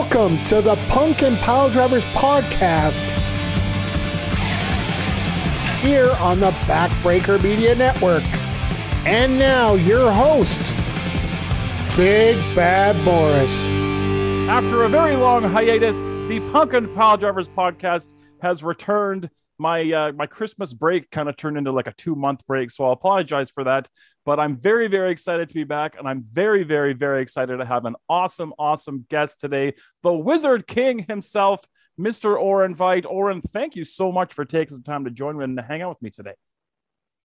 Welcome to the Punk and Pile Drivers podcast here on the Backbreaker Media Network. And now, your host, Big Bad Boris. After a very long hiatus, the Punk and Pile Drivers podcast has returned. My uh, my Christmas break kind of turned into like a two month break, so I'll apologize for that. But I'm very very excited to be back, and I'm very very very excited to have an awesome awesome guest today, the Wizard King himself, Mr. Orin Veidt. Orin, thank you so much for taking the time to join me and hang out with me today.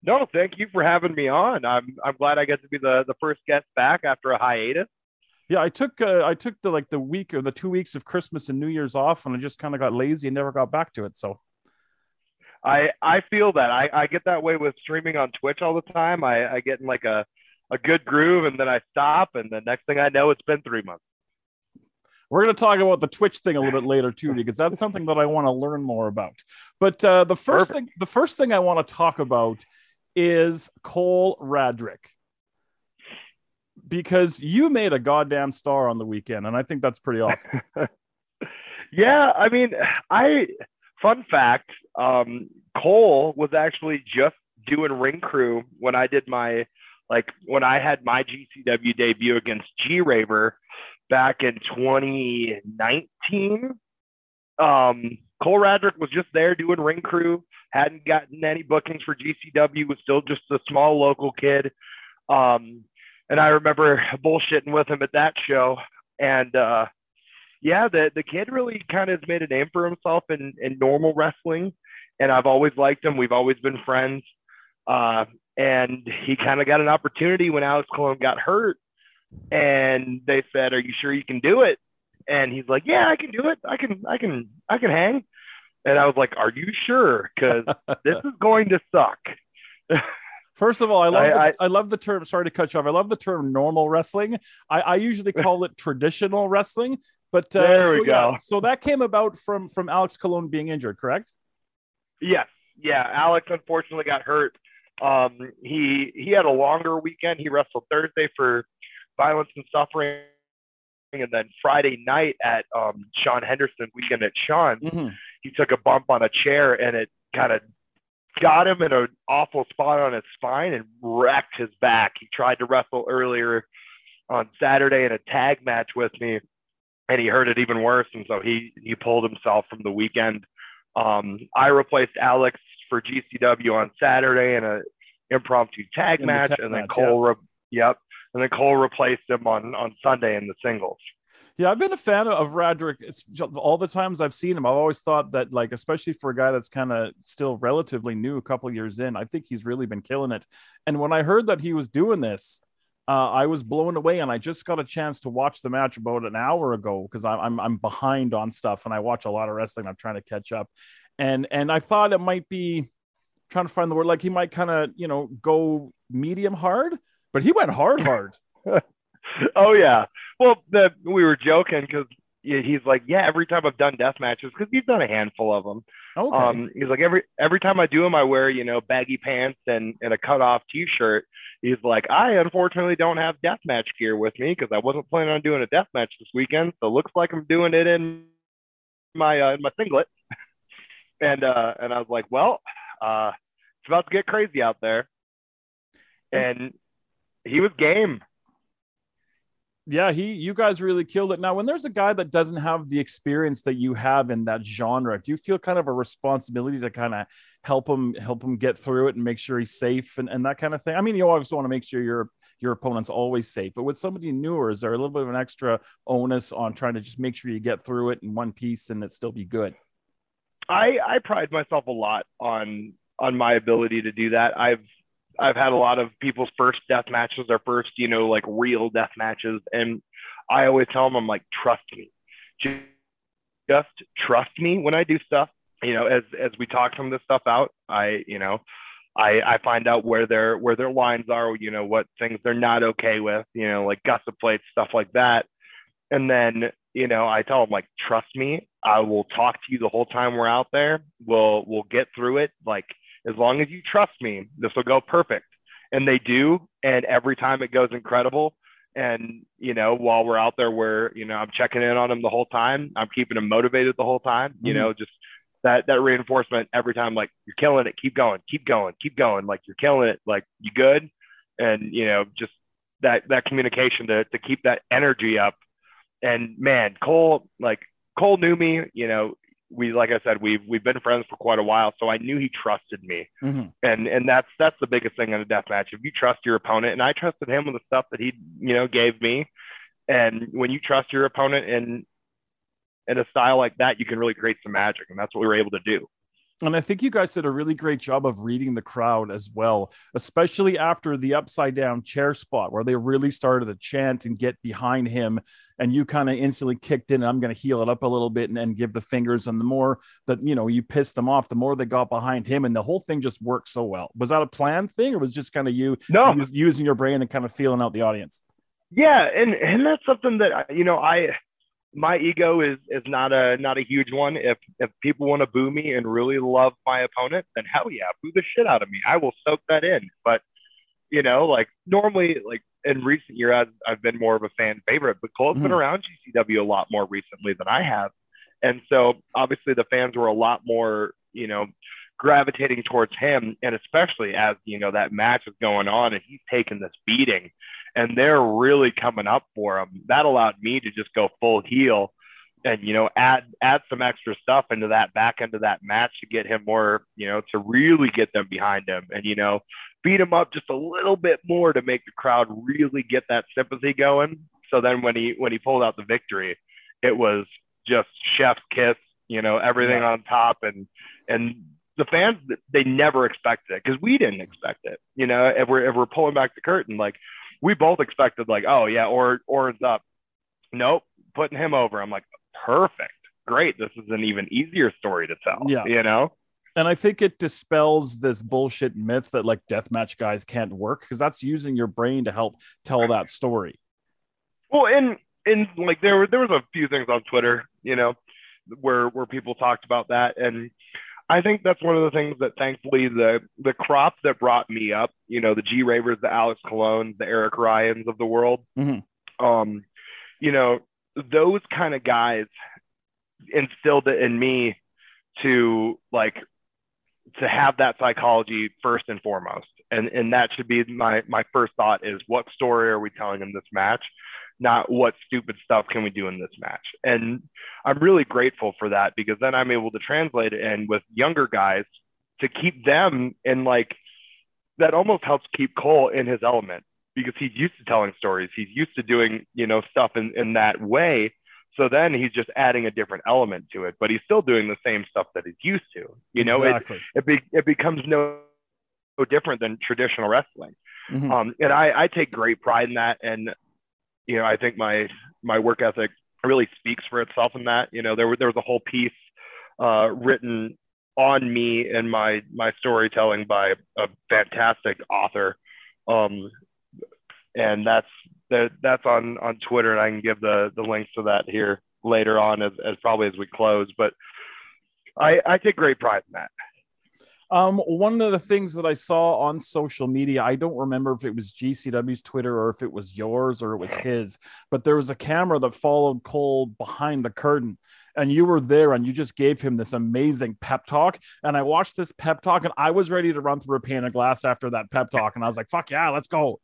No, thank you for having me on. I'm I'm glad I get to be the the first guest back after a hiatus. Yeah, I took uh, I took the like the week or the two weeks of Christmas and New Year's off, and I just kind of got lazy and never got back to it. So I I feel that I, I get that way with streaming on Twitch all the time. I, I get in like a, a good groove and then I stop and the next thing I know it's been three months. We're going to talk about the Twitch thing a little bit later too, because that's something that I want to learn more about. But uh, the first Perfect. thing the first thing I want to talk about is Cole Radrick. Because you made a goddamn star on the weekend, and I think that's pretty awesome. Yeah, I mean, I fun fact, um, Cole was actually just doing ring crew when I did my like when I had my GCW debut against G Raver back in 2019. Um, Cole Radrick was just there doing ring crew, hadn't gotten any bookings for GCW, was still just a small local kid. Um, and I remember bullshitting with him at that show. And uh, yeah, the the kid really kind of made a name for himself in in normal wrestling, and I've always liked him. We've always been friends. Uh, and he kind of got an opportunity when Alex Colon got hurt, and they said, "Are you sure you can do it?" And he's like, "Yeah, I can do it. I can, I can, I can hang." And I was like, "Are you sure? Because this is going to suck." First of all, I love I- the, I, I- love the term. Sorry to cut you off. I love the term normal wrestling. I, I usually call it traditional wrestling, but uh, There we so, yeah, go. so that came about from from Alex Colon being injured, correct? Yes, yeah. Alex unfortunately got hurt. Um, he he had a longer weekend. He wrestled Thursday for Violence and Suffering, and then Friday night at um, Sean Henderson weekend at Sean. Mhm. He took a bump on a chair, and it kind of got him in an awful spot on his spine and wrecked his back. He tried to wrestle earlier on Saturday in a tag match with me, and he hurt it even worse. And so he he pulled himself from the weekend. Um, I replaced Alex for GCW on Saturday in a impromptu tag In the match, tag and then match, Cole, re- yep, and then Cole replaced him on on Sunday in the singles. Yeah, I've been a fan of Radrick. It's all the times I've seen him. I've always thought that, like, especially for a guy that's kind of still relatively new, a couple years in, I think he's really been killing it. And when I heard that he was doing this, uh, I was blown away. And I just got a chance to watch the match about an hour ago because I'm, I'm behind on stuff and I watch a lot of wrestling. I'm trying to catch up, and and I thought it might be trying to find the word like he might kind of you know go medium hard, but he went hard hard. oh yeah. Well, the, we were joking because he's like, yeah, every time I've done death matches, because he's done a handful of them. Okay. Um, he's like, every every time I do them, I wear you know baggy pants and and a cut off T-shirt. He's like, I unfortunately don't have death match gear with me because I wasn't planning on doing a death match this weekend. So it looks like I'm doing it in my uh, in my singlet. and uh, and I was like, well, uh, it's about to get crazy out there. And he was game. Yeah he you guys really killed it. Now when there's a guy that doesn't have the experience that you have in that genre do you feel kind of a responsibility to kind of help him help him get through it and make sure he's safe and, and that kind of thing? I mean you always want to make sure your your opponent's always safe but with somebody newer is there a little bit of an extra onus on trying to just make sure you get through it in one piece and it still be good? I I pride myself a lot on on my ability to do that. I've I've had a lot of people's first death matches, their first you know like real death matches, and I always tell them I'm like trust me, just, trust me when I do stuff. You know, as as we talk some of this stuff out, I you know. I, I find out where their where their lines are, you know, what things they're not okay with, you know, like gusset plates, stuff like that. And then, you know, I tell them like, trust me, I will talk to you the whole time we're out there. We'll we'll get through it. Like as long as you trust me, this will go perfect. And they do, and every time it goes incredible. And, you know, while we're out there where, you know, I'm checking in on him the whole time, I'm keeping him motivated the whole time, you Mhm. know, just that, that reinforcement every time, like you're killing it, keep going, keep going, keep going. Like you're killing it. Like you good. And, you know, just that, that communication to, to keep that energy up. And man, Cole, like Cole knew me, you know, we, like I said, we've, we've been friends for quite a while. So I knew he trusted me Mhm. and and that's that's the biggest thing in a death match. If you trust your opponent, and I trusted him with the stuff that he you know gave me, and when you trust your opponent in in a style like that, you can really create some magic, and that's what we were able to do. And I think you guys did a really great job of reading the crowd as well, especially after the upside down chair spot where they really started to chant and get behind him. And you kind of instantly kicked in, I'm going to heal it up a little bit and, and give the fingers. And the more that, you know, you pissed them off, the more they got behind him. And the whole thing just worked so well. Was that a planned thing or was just kind of you No, using your brain and kind of feeling out the audience? Yeah, and and that's something that you know I my ego is is not a not a huge one. If if people want to boo me and really love my opponent, then hell yeah, boo the shit out of me. I will soak that in. But you know, like normally, like in recent years, I've, I've been more of a fan favorite. But Cole's been Mhm. around GCW a lot more recently than I have, and so obviously the fans were a lot more you know gravitating towards him, and especially as you know that match is going on and he's taking this beating and they're really coming up for him. That allowed me to just go full heel and you know add add some extra stuff into that back end of that match to get him more you know to really get them behind him and you know beat him up just a little bit more to make the crowd really get that sympathy going so then when he when he pulled out the victory it was just chef's kiss you know everything on top and and the fans they never expected it because we didn't expect it you know if we're if we're pulling back the curtain like we both expected like, oh yeah, or or is up. Nope, putting him over. I'm like, perfect, great. This is an even easier story to tell. Yeah. you know. And I think it dispels this bullshit myth that like deathmatch guys can't work because that's using your brain to help tell that story. Well, and and like there were there was a few things on Twitter, you know, where where people talked about that, and I think that's one of the things that thankfully the the crop that brought me up, you know, the G Ravers, the Alex Colons, the Eric Ryans of the world, Mhm. um, you know, those kind of guys instilled it in me to like to have that psychology first and foremost and and that should be my my first thought is what story are we telling in this match not what stupid stuff can we do in this match and i'm really grateful for that because then i'm able to translate it and with younger guys to keep them in like that almost helps keep cole in his element because he's used to telling stories he's used to doing you know stuff in in that way so then he's just adding a different element to it but he's still doing the same stuff that he's used to you know it, exactly. it, be, it becomes no, no different than traditional wrestling. Mhm. Um, and I, I take great pride in that. And, you know, I think my, my work ethic really speaks for itself in that, you know, there, were, there was a whole piece uh, written on me and my, my storytelling by a fantastic author. Um, and that's, that, that's on, on Twitter and I can give the, the links to that here later on as, as probably as we close, but I, I take great pride in that. Um, one of the things that I saw on social media, I don't remember if it was GCW's Twitter or if it was yours or it was his, but there was a camera that followed Cole behind the curtain, and you were there and you just gave him this amazing pep talk. And I watched this pep talk, and I was ready to run through a pane of glass after that pep talk, and I was like, "Fuck yeah, let's go!"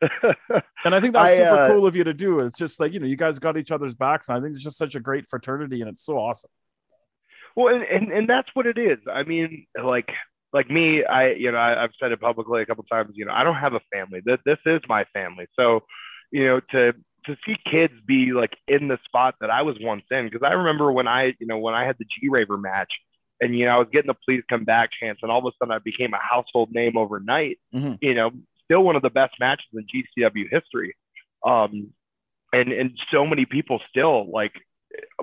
And I think that's I, super uh, cool of you to do. It's just like you know, you guys got each other's backs, and I think it's just such a great fraternity, and it's so awesome. Well, and, and, and that's what it is. I mean, like like me, I you know I, I've said it publicly a couple times. You know, I don't have a family. That this is my family. So, you know, to to see kids be like in the spot that I was once in, because I remember when I you know when I had the G Raver match, and you know I was getting the please come back chance, and all of a sudden I became a household name overnight. Mhm. You know, still one of the best matches in GCW history. Um, and and so many people still like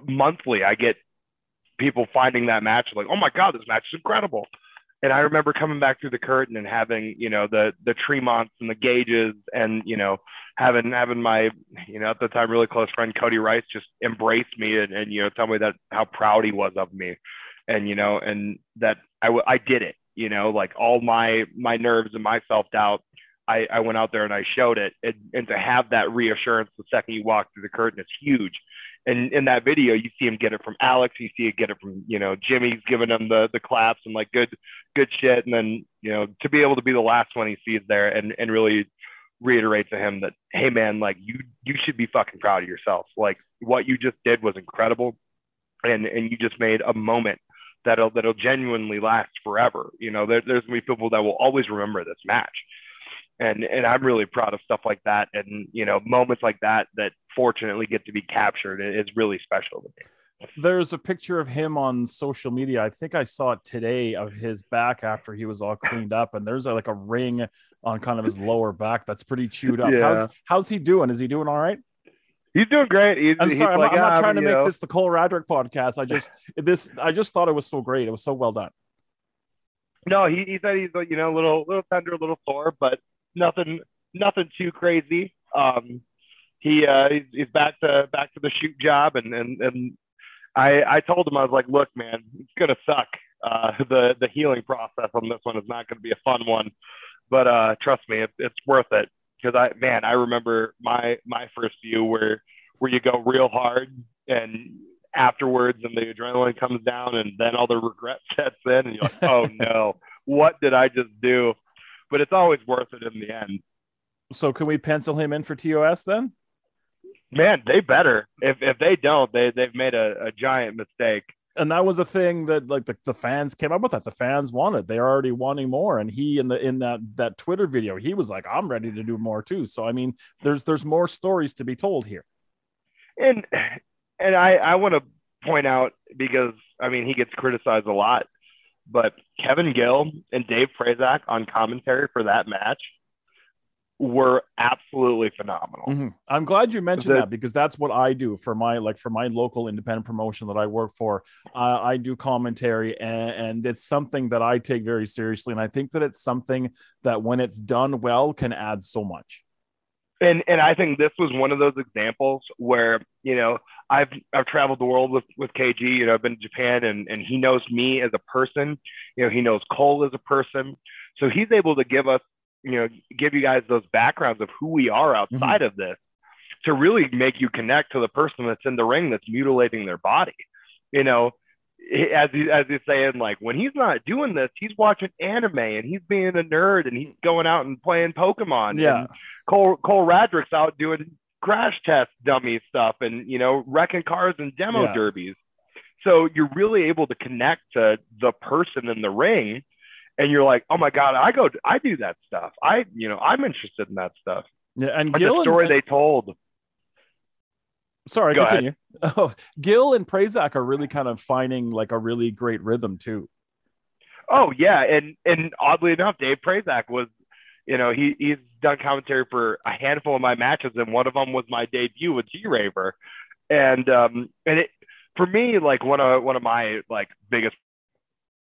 monthly I get people finding that match like, oh my god, this match is incredible. And I remember coming back through the curtain and having, you know, the the Tremonts and the Gages and, you know, having having my, you know, at the time really close friend Cody Rice just embrace me and, and you know, tell me that how proud he was of me. And, you know, and that I, w- I did it, you know, like all my my nerves and my self doubt, I, I went out there and I showed it. And, and to have that reassurance the second you walk through the curtain is huge. And in that video, you see him get it from Alex. You see it get it from, you know, Jimmy's giving him the, the claps and like good, good shit. And then, you know, to be able to be the last one he sees there and, and really reiterate to him that, hey man, like you, you should be fucking proud of yourself. Like what you just did was incredible. And, and you just made a moment that'll, that'll genuinely last forever. You know, there, there's gonna be people that will always remember this match and and I'm really proud of stuff like that and you know moments like that that fortunately get to be captured is really special to me. There's a picture of him on social media. I think I saw it today of his back after he was all cleaned up, and there's a, like a ring on kind of his lower back that's pretty chewed up. Yeah. How's how's he doing? Is he doing all right? He's doing great. He's, I'm sorry, I'm, like, I'm, not ah, trying to make know. this the Cole Radrick podcast. I just this I just thought it was so great. It was so well done. No, he, he said he's you know a little little tender, a little sore, but nothing nothing too crazy. Um, he uh, he's, he's back to back to the shoot job, and and and I I told him I was like, look, man, it's gonna suck. Uh, the the healing process on this one is not gonna be a fun one, but uh, trust me, it, it's worth it because I man, I remember my my first view where where you go real hard and afterwards and the adrenaline comes down and then all the regret sets in and you're like, oh no, what did I just do? But it's always worth it in the end. So can we pencil him in for TOS then? Man, they better. If if they don't, they they've made a, a giant mistake. And that was a thing that like the, the fans came up with that the fans wanted. They're already wanting more. And he in the in that that Twitter video, he was like, I'm ready to do more too. So I mean, there's there's more stories to be told here. And and I I want to point out because I mean he gets criticized a lot but Kevin Gill and Dave Prazak on commentary for that match were absolutely phenomenal. Mm-hmm. I'm glad you mentioned the, that because that's what I do for my like for my local independent promotion that I work for. Uh, I do commentary and, and, it's something that I take very seriously, and I think that it's something that when it's done well can add so much. And and I think this was one of those examples where you know I've I've traveled the world with with KG. You know, I've been to Japan, and and he knows me as a person. You know, he knows Cole as a person. So he's able to give us, you know, give you guys those backgrounds of who we are outside mm-hmm. of this, to really make you connect to the person that's in the ring that's mutilating their body. You know, as he, as he's saying, like when he's not doing this, he's watching anime and he's being a nerd and he's going out and playing Pokemon. Yeah. And Cole Cole Radrick's out doing crash test dummy stuff and you know wrecking cars and demo yeah. derbies. So you're really able to connect to the person in the ring and you're like oh my god i go i do that stuff. I you know i'm interested in that stuff. Yeah and Gill the story they told. Sorry go continue. ahead. oh gill and prazak are really kind of finding like a really great rhythm too. Oh yeah and and oddly enough dave prazak was you know, he he's done commentary for a handful of my matches, and one of them was my debut with G Raver, and um, and it for me like one of one of my like biggest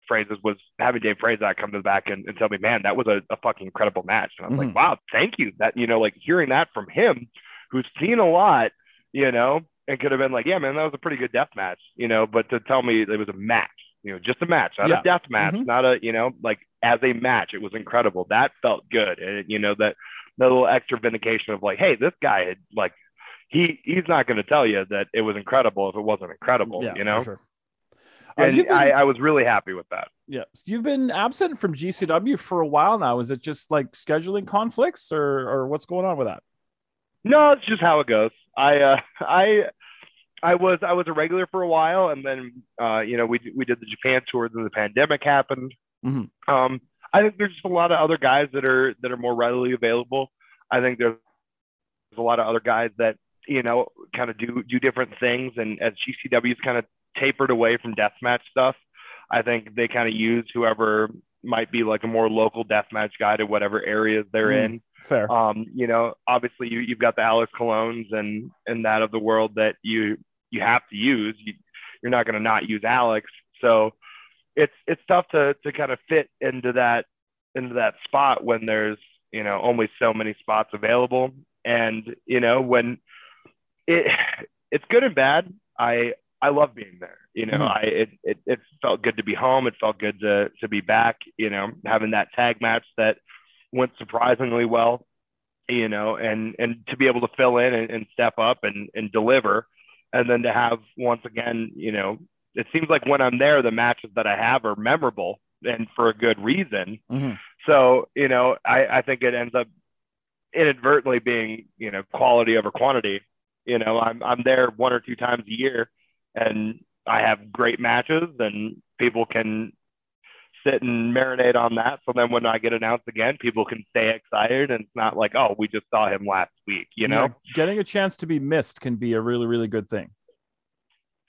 phrases was having Dave Prazak come to the back and, and tell me, man, that was a, a fucking incredible match. And I was mm-hmm. like, wow, thank you. That you know, like hearing that from him, who's seen a lot, you know, and could have been like, yeah, man, that was a pretty good death match, you know, but to tell me it was a match, you know, just a match, not yeah. a death match, mm-hmm. not a, you know, like as a match. It was incredible. That felt good. And, you know, that, that little extra vindication of like, hey, this guy had like, he he's not going to tell you that it was incredible if it wasn't incredible, yeah, you know? Sure. Uh, and been, I, I was really happy with that. Yeah. You've been absent from GCW for a while now. Is it just like scheduling conflicts or, or what's going on with that? No, it's just how it goes. I, uh, I, I was I was a regular for a while, and then uh, you know we we did the Japan tour, then the pandemic happened, Mm-hmm. Um, I think there's just a lot of other guys that are that are more readily available. I think there's, there's a lot of other guys that you know kind of do do different things, and as GCW's kind of tapered away from deathmatch stuff, I think they kind of use whoever might be like a more local deathmatch guy to whatever areas they're mm, in. Fair. Um, you know, obviously you you've got the Alex Colons and and that of the world that you you have to use. You, you're not going to not use Alex. So it's it's tough to to kind of fit into that into that spot when there's you know only so many spots available and you know when it it's good and bad i i love being there you know mm-hmm. i it, it it felt good to be home it felt good to to be back you know having that tag match that went surprisingly well, you know, and and to be able to fill in and, and step up and and deliver, and then to have once again, you know, it seems like when I'm there, the matches that I have are memorable and for a good reason. Mhm. So, you know, I, I think it ends up inadvertently being, you know, quality over quantity. You know, I'm I'm there one or two times a year and I have great matches and people can sit and marinate on that. So then when I get announced again, people can stay excited and it's not like, oh, we just saw him last week, you know? Yeah, getting a chance to be missed can be a really, really good thing.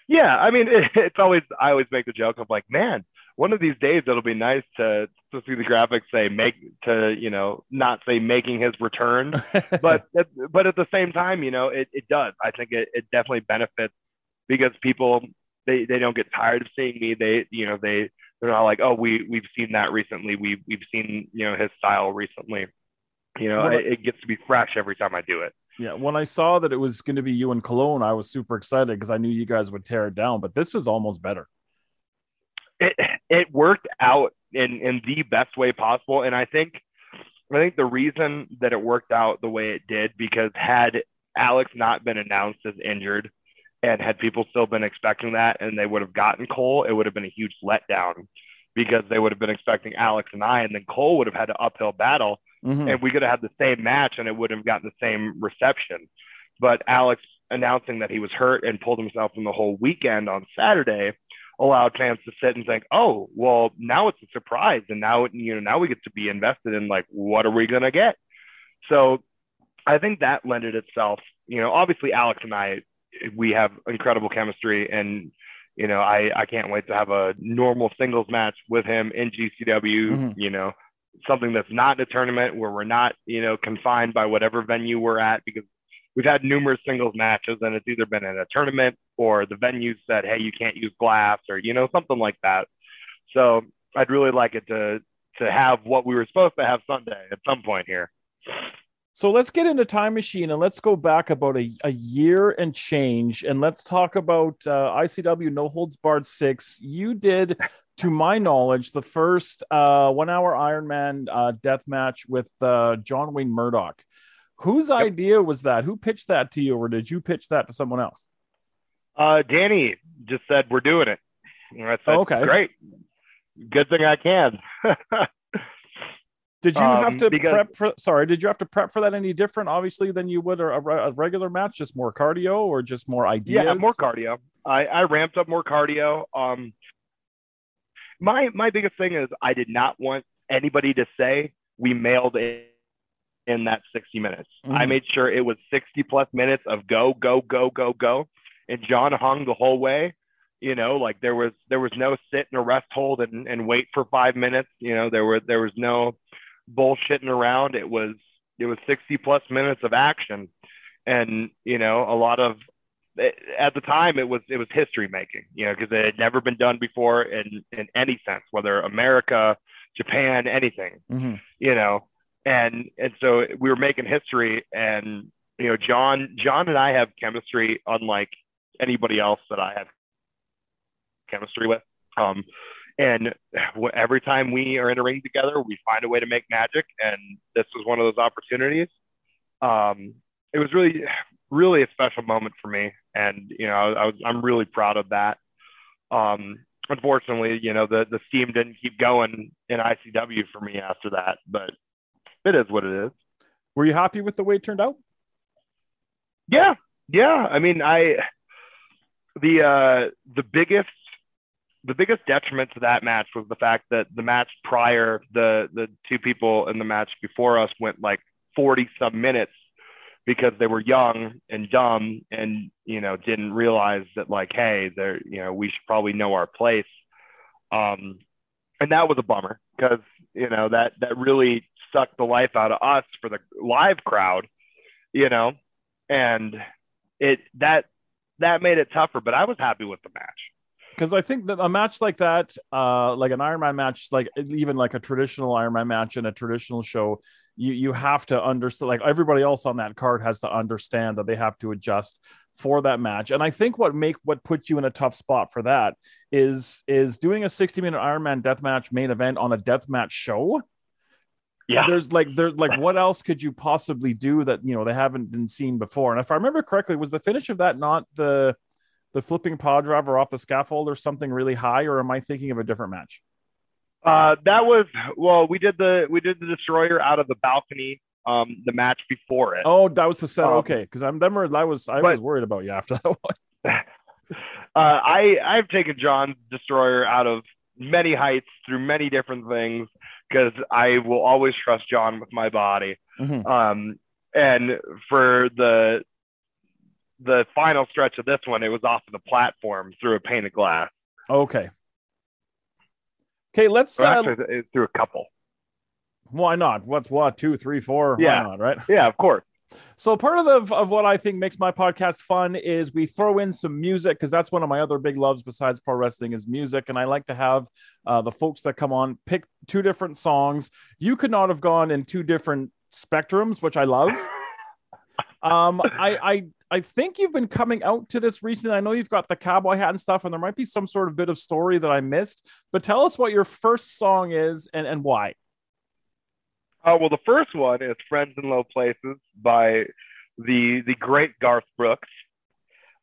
Yeah, I mean, it, it's always I always make the joke of like, man, one of these days it'll be nice to to see the graphics say make to you know not say making his return, but at, but at the same time, you know, it, it does. I think it, it definitely benefits because people they they don't get tired of seeing me. They you know they they're not like oh we we've seen that recently. We we've seen you know his style recently. You know, Well, it, it gets to be fresh every time I do it. yeah, when I saw that it was going to be you and Colon, I was super excited because I knew you guys would tear it down. But this was almost better. it it worked out in in the best way possible and i think i think the reason that it worked out the way it did because had alex not been announced as injured and had people still been expecting that and they would have gotten cole it would have been a huge letdown because they would have been expecting alex and i and then cole would have had an uphill battle Mhm. and we could have had the same match and it would have gotten the same reception. But Alex announcing that he was hurt and pulled himself from the whole weekend on Saturday allowed fans to sit and think, oh, well, now it's a surprise. And now, you know, now we get to be invested in like, what are we going to get? So I think that lended itself, you know, obviously Alex and I, we have incredible chemistry and, you know, I, I can't wait to have a normal singles match with him in GCW, Mhm. you know, something that's not a tournament where we're not, you know, confined by whatever venue we're at because we've had numerous singles matches and it's either been in a tournament or the venue said, hey, you can't use glass or, you know, something like that. So I'd really like it to to have what we were supposed to have Sunday at some point here. So let's get into Time Machine and let's go back about a, a year and change and let's talk about uh, ICW No Holds Barred 6. You did, to my knowledge, the first uh, one hour Ironman uh, death match with uh, John Wayne Murdoch. Whose idea was that? Who pitched that to you, or did you pitch that to someone else? Uh, Danny just said we're doing it. Said, okay. great. Good thing I can. Did you have Um, to because- prep for? Sorry, did you have to prep for that any different, obviously, than you would a, a regular match? Just more cardio, or just more ideas? Yeah, more cardio. I, I ramped up more cardio. Um, my my biggest thing is I did not want anybody to say we mailed in in that 60 minutes. I Mhm. made sure it was 60 plus minutes of go go go go go, and John hung the whole way. You know, like there was there was no sit in a rest hold and, and wait for five minutes. You know, there were there was no bullshitting around. It was it was 60 plus minutes of action, and you know a lot of at the time it was it was history making you know because it had never been done before in in any sense whether america japan anything Mhm. you know and and so we were making history and you know john john and i have chemistry unlike anybody else that i have chemistry with um and every time we are in a ring together we find a way to make magic and this was one of those opportunities. Um it was really really a special moment for me and you know I, was i'm really proud of that. Um unfortunately you know the the steam didn't keep going in icw for me after that but it is what it is. Were you happy with the way it turned out? yeah yeah. I mean i the uh the biggest the biggest detriment to that match was the fact that the match prior the the two people in the match before us went like 40 some minutes because they were young and dumb and you know didn't realize that like hey they're you know we should probably know our place. Um and that was a bummer because you know that that really sucked the life out of us for the live crowd you know and it that that made it tougher but i was happy with the match because I think that a match like that, uh, like an Ironman match, like even like a traditional Ironman match in a traditional show, you you have to understand. Like everybody else on that card has to understand that they have to adjust for that match. And I think what make what puts you in a tough spot for that is is doing a sixty minute Ironman death match main event on a death match show. Yeah. there's like there's like what else could you possibly do that you know they haven't been seen before and if i remember correctly was the finish of that not the the flipping power driver off the scaffold or something really high or am i thinking of a different match Uh, that was well, we did the we did the destroyer out of the balcony. Um, the match before it. oh that was the set Um, okay because i'm remember i was i but- was worried about you after that one Uh, I I've taken John's destroyer out of many heights through many different things because I will always trust John with my body. Mhm. Um, and for the the final stretch of this one, it was off of the platform through a pane of glass. okay okay let's Or uh, actually, through a couple. why not what's what two three four Yeah. why not right Yeah, of course. So part of the, of what I think makes my podcast fun is we throw in some music because that's one of my other big loves besides pro wrestling is music, and I like to have uh, the folks that come on pick two different songs. You could not have gone in two different spectrums, which I love. Um, I I I think you've been coming out to this recently. I know you've got the cowboy hat and stuff, and there might be some sort of bit of story that I missed. But tell us what your first song is and and why. Oh well, the first one is "Friends in Low Places" by the the great Garth Brooks.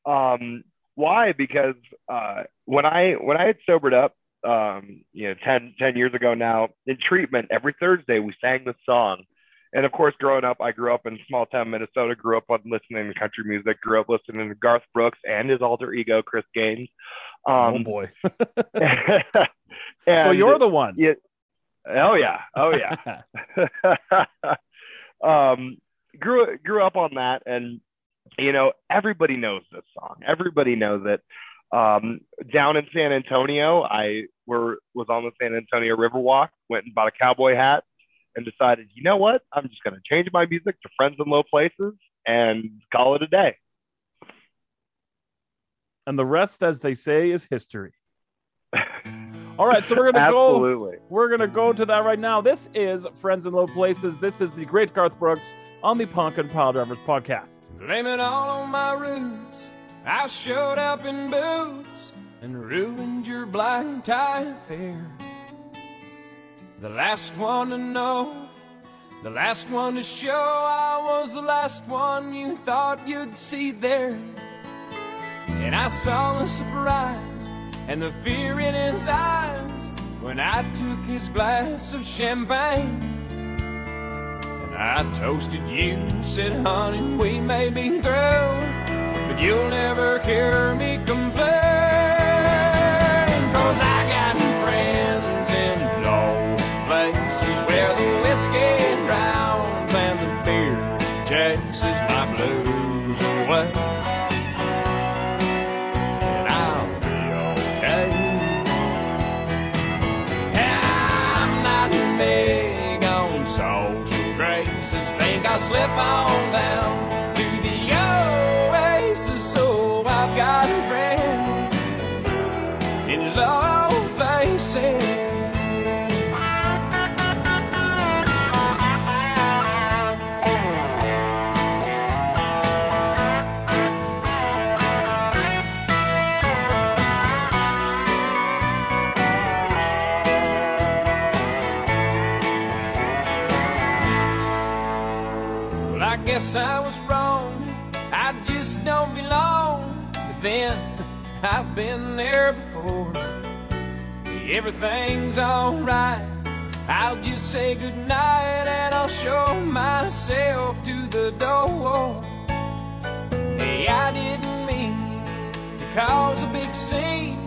Um, why? Because uh, when I when I had sobered up, um, you know, 10, 10 years ago now, in treatment, every Thursday we sang this song. And of course, growing up, I grew up in small town Minnesota. Grew up on listening to country music. Grew up listening to Garth Brooks and his alter ego Chris Gaines. oh Um, boy! and, so you're the one. yeah. Oh yeah. Oh yeah. um, grew grew up on that, and you know everybody knows this song. Everybody knows it. Um, down in San Antonio, I were was on the San Antonio Riverwalk. Went and bought a cowboy hat, and decided, you know what? I'm just going to change my music to Friends in Low Places and call it a day. and the rest, as they say, is history. All right, so we're gonna go. Absolutely. We're gonna go to that right now. This is Friends in Low Places. This is the great Garth Brooks on the Punk and Pile Drivers podcast. Blame it all on my roots. I showed up in boots and ruined your black tie affair. The last one to know, the last one to show. I was the last one you thought you'd see there. And I saw the surprise and the fear in his eyes when I took his glass of champagne. And I toasted you, and said, honey, we may be through, but you'll never hear me complain. I've been there before. Everything's alright. I'll just say goodnight and I'll show myself to the door. Hey, I didn't mean to cause a big scene.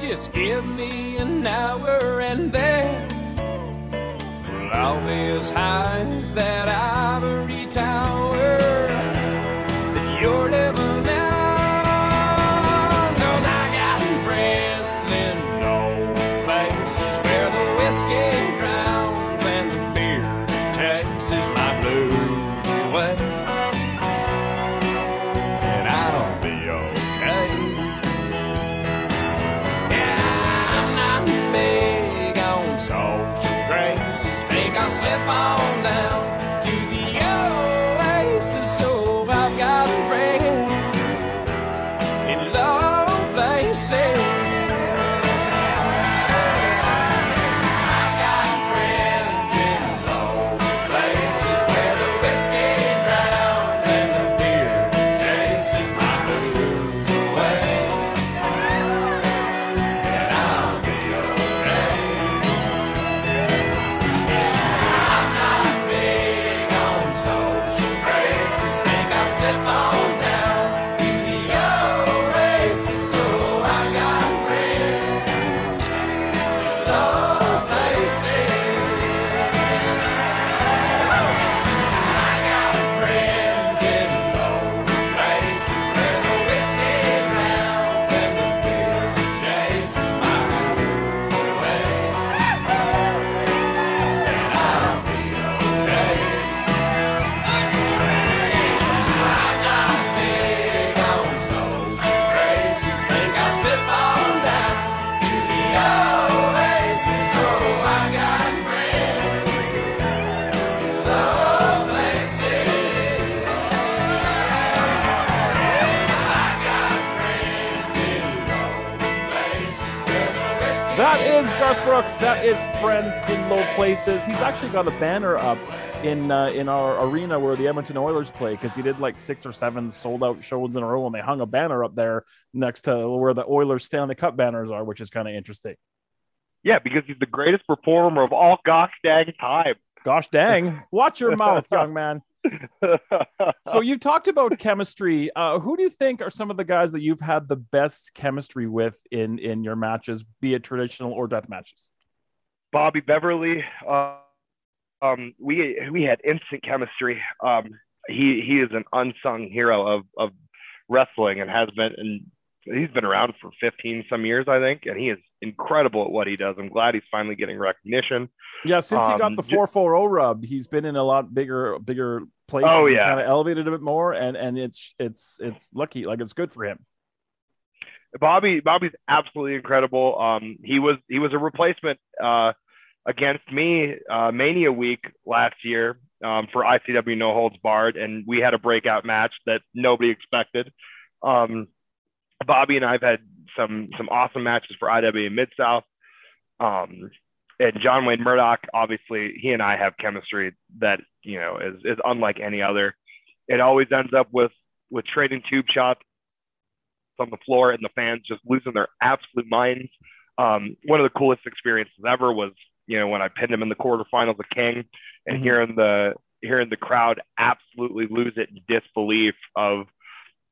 Just give me an hour and then well, I'll be as high as that ivory tower that you're living That is Friends in Low Places. He's actually got a banner up in uh, in our arena where the Edmonton Oilers play because he did like six or seven sold out shows in a row, and they hung a banner up there next to where the Oilers Stanley Cup banners are, which is kind of interesting. Yeah, because he's the greatest performer of all gosh dang time. Gosh dang! Watch your mouth, young man. so you've talked about chemistry. Uh, who do you think are some of the guys that you've had the best chemistry with in in your matches, be it traditional or death matches? Bobby Beverly. Uh, um, we we had instant chemistry. Um, he he is an unsung hero of of wrestling and has been and he's been around for 15 some years I think and he is incredible at what he does. I'm glad he's finally getting recognition. Yeah, since um, he got um, the 440 rub, he's been in a lot bigger bigger places. Oh yeah, kind of elevated a bit more, and and it's it's it's lucky, like it's good for him. Bobby Bobby's absolutely incredible. Um, he was he was a replacement uh, against me uh, Mania Week last year um, for ICW No Holds Barred, and we had a breakout match that nobody expected. Um, Bobby and I've had some some awesome matches for IWA Mid South. Um, and John Wayne Murdoch, obviously, he and I have chemistry that you know is is unlike any other. It always ends up with with trading tube shots on the floor and the fans just losing their absolute minds. Um, one of the coolest experiences ever was you know when I pinned him in the quarterfinals of King and mm-hmm. hearing the hearing the crowd absolutely lose it in disbelief of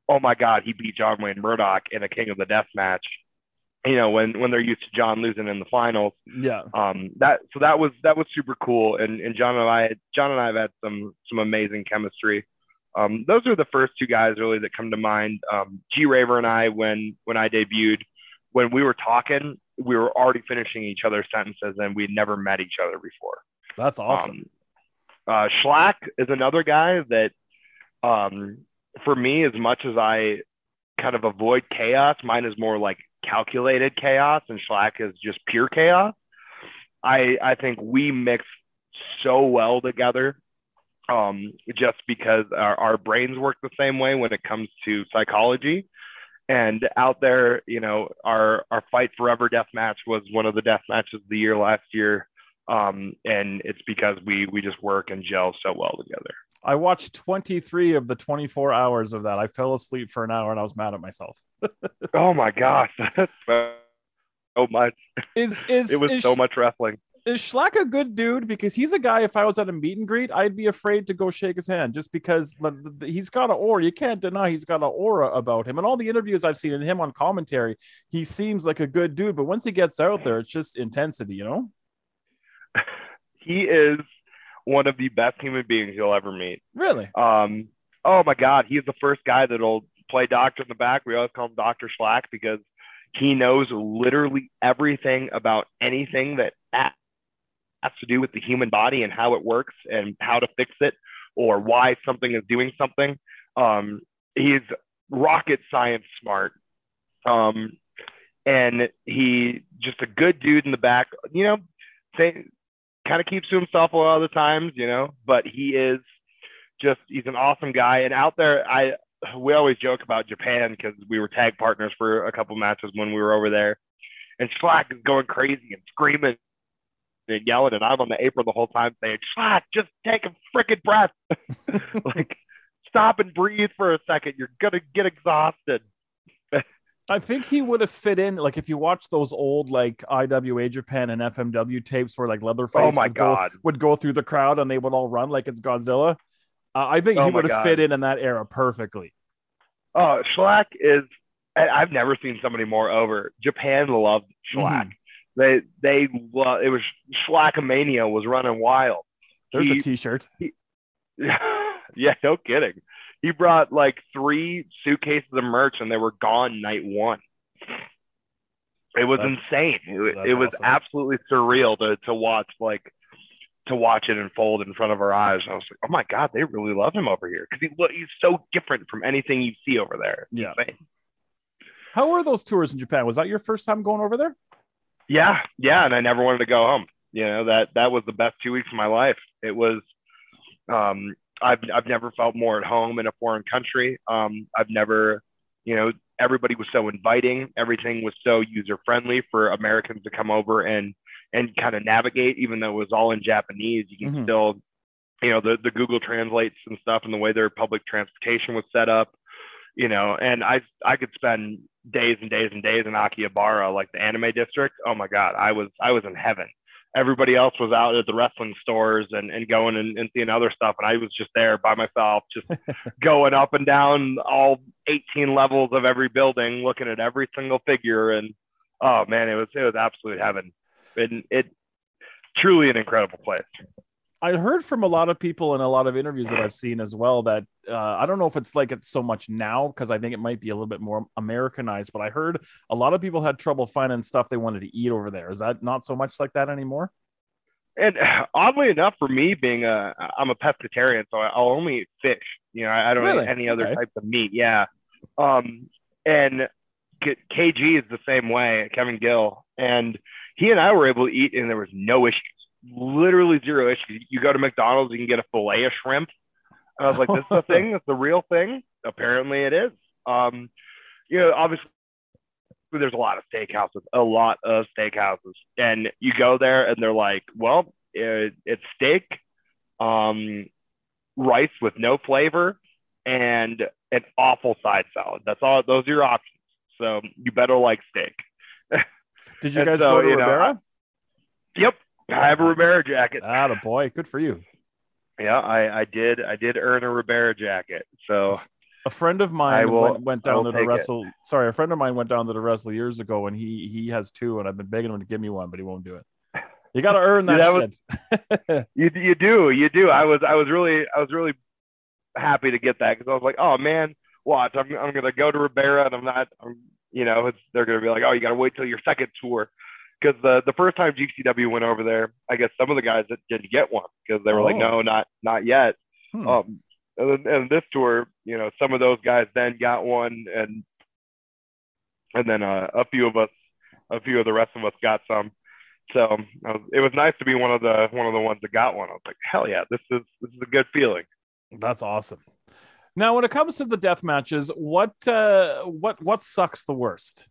oh my god he beat John Wayne Murdoch in a King of the Death match you know when when they're used to John losing in the finals. Yeah. Um. That so that was that was super cool, and and John and I John and I have had some some amazing chemistry. Um. Those are the first two guys really that come to mind. Um. G Raver and I when when I debuted, when we were talking, we were already finishing each other's sentences, and we'd never met each other before. That's awesome. Um, uh, Shlak is another guy that, um, for me, as much as I kind of avoid chaos, mine is more like calculated chaos and Shlak is just pure chaos. I I think we mix so well together um, just because our, our brains work the same way when it comes to psychology. And out there, you know, our our fight forever death match was one of the death matches of the year last year, um, and it's because we we just work and gel so well together. I watched 23 of the 24 hours of that. I fell asleep for an hour and I was mad at myself. oh my gosh, that's so much. Is is it was is, so much wrestling. Is Shlak a good dude? Because he's a guy. If I was at a meet and greet, I'd be afraid to go shake his hand just because he's got an aura. You can't deny he's got an aura about him. And all the interviews I've seen in him on commentary, he seems like a good dude. But once he gets out there, it's just intensity, you know. He is one of the best human beings you'll ever meet. Really? Um, oh my God, he's the first guy that'll play doctor in the back. We always call him Doctor Shlak because he knows literally everything about anything that has to do with the human body and how it works and how to fix it or why something is doing something. Um, he's rocket science smart. Um, and he just a good dude in the back, you know, say, kind of keeps to himself a lot of the times, you know, but he is just he's an awesome guy. And out there, I we always joke about Japan because we were tag partners for a couple matches when we were over there. And Shlak is going crazy and screaming and yelling, and I'm on the apron the whole time saying, Shlak, just take a freaking breath. like, stop and breathe for a second. You're gonna get exhausted. I think he would have fit in, like if you watch those old like IWA Japan and FMW tapes where like Leatherface oh my would, God. Go, would go through the crowd and they would all run like it's Godzilla. Uh, I think oh he would have fit in in that era perfectly. Oh, Shlak is. I've never seen somebody more over. Japan loved Shlak. Mm-hmm. They they it was Shlakamania was running wild. There's he, a T-shirt. He, yeah, no kidding he brought like three suitcases of merch and they were gone night one. It was that's, insane. It, it was awesome. absolutely surreal to to watch like to watch it unfold in front of our eyes. I was like, oh my god, they really love him over here because he he's so different from anything you see over there. Yeah. How were those tours in Japan? Was that your first time going over there? Yeah, yeah, and I never wanted to go home. You know that that was the best two weeks of my life. It was um, I've I've never felt more at home in a foreign country. Um, I've never, you know, everybody was so inviting. Everything was so user friendly for Americans to come over and and kind of navigate, even though it was all in Japanese. You can Mhm. still, you know, the the Google translates and stuff, and the way their public transportation was set up. You know, and I I could spend days and days and days in Akihabara, like the anime district. Oh my god, I was I was in heaven. Everybody else was out at the wrestling stores and, and going and, and seeing other stuff, and I was just there by myself, just going up and down all 18 levels of every building, looking at every single figure, and oh man, it was it was absolute heaven. And it truly an incredible place. I heard from a lot of people in a lot of interviews that I've seen as well that uh, I don't know if it's like it so much now because I think it might be a little bit more Americanized, but I heard a lot of people had trouble finding stuff they wanted to eat over there. Is that not so much like that anymore? And oddly enough, for me being a, I'm a pescatarian, so I'll only eat fish. You know, I, I don't Really? eat any other Okay. types of meat. Yeah. Um, and KG is the same way, Kevin Gill, and he and I were able to eat, and there was no issues. Literally zero issues. You go to McDonald's, you can get a fillet of shrimp. And I was like, "This is a thing. It's a real thing." Apparently, it is. Um, you know, obviously, there's a lot of steakhouses, a lot of steakhouses, and you go there, and they're like, "Well, it, it's steak, um, rice with no flavor, and an awful side salad. That's all. Those are your options. So you better like steak." Did you guys so, go to you know, Ribera? Yep, I have a Ribera jacket. Ah, the boy, good for you. Yeah, I, I did. I did earn a Ribera jacket. So A friend of mine will- went, went down to the take it. wrestle. Sorry, a friend of mine went down to the wrestle years ago, and he he has two, and I've been begging him to give me one, but he won't do it. You got to earn that, that shit. you you do you do. I was I was really I was really happy to get that because I was like, oh man, watch. I'm I'm gonna go to Ribera and I'm not. I'm, you know, it's they're gonna be like, oh, you gotta wait till your second tour. Because the the first time GCW went over there, I guess some of the guys that didn't get one because they were like, Oh. no, not not yet. Hmm. Um, and, and this tour, you know, some of those guys then got one, and and then uh, a few of us, a few of the rest of us got some. So was, it was nice to be one of the one of the ones that got one. I was like, hell yeah, this is this is a good feeling. That's awesome. Now, when it comes to the death matches, what uh, what what sucks the worst?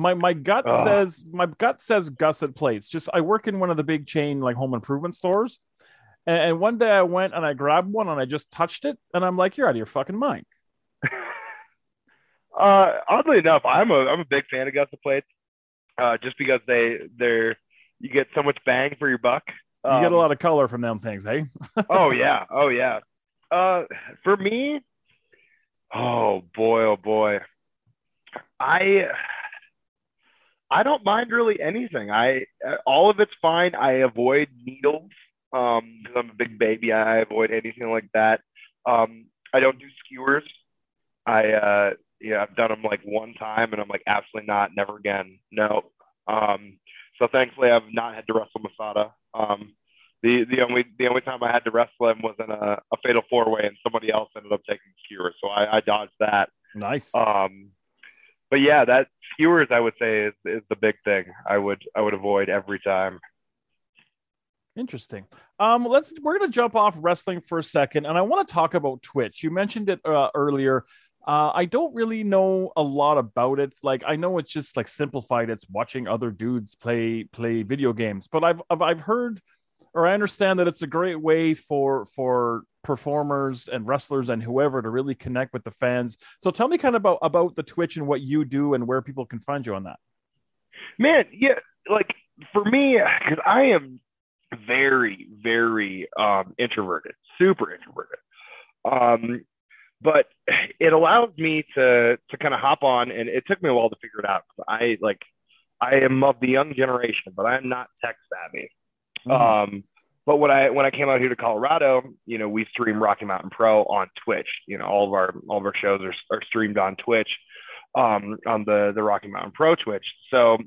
My my gut Ugh. says my gut says gusset plates. Just I work in one of the big chain like home improvement stores, and, and one day I went and I grabbed one and I just touched it, and I'm like, you're out of your fucking mind. Uh, oddly enough, I'm a I'm a big fan of gusset plates, uh, just because they they're you get so much bang for your buck. You get a Um, lot of color from them things, hey? oh yeah, oh yeah. Uh, for me, oh boy, oh boy, I I don't mind really anything. I all of it's fine. I avoid needles um because I'm a big baby. I avoid anything like that. Um, I don't do skewers. I uh yeah, I've done them like one time, and I'm like absolutely not, never again. No. Um, so thankfully, I've not had to wrestle Masada. Um, the the only the only time I had to wrestle him was in a, a fatal four way, and somebody else ended up taking skewer, so I, I dodged that. Nice. Um, but yeah, that skewers I would say is, is the big thing. I would I would avoid every time. Interesting. Um, let's we're gonna jump off wrestling for a second, and I want to talk about Twitch. You mentioned it uh, earlier. Uh, I don't really know a lot about it. Like I know it's just like simplified. It's watching other dudes play play video games, but I've I've, I've heard or I understand that it's a great way for for performers and wrestlers and whoever to really connect with the fans. So tell me kind of about about the Twitch and what you do and where people can find you on that. Man, yeah, like for me, because I am very, very um, introverted, super introverted. Um, but it allows me to to kind of hop on, and it took me a while to figure it out. I like, I am of the young generation, but I am not tech savvy. Um, but when I when I came out here to Colorado, you know, we stream Rocky Mountain Pro on Twitch. You know, all of our all of our shows are, are streamed on Twitch, um, on the the Rocky Mountain Pro Twitch. So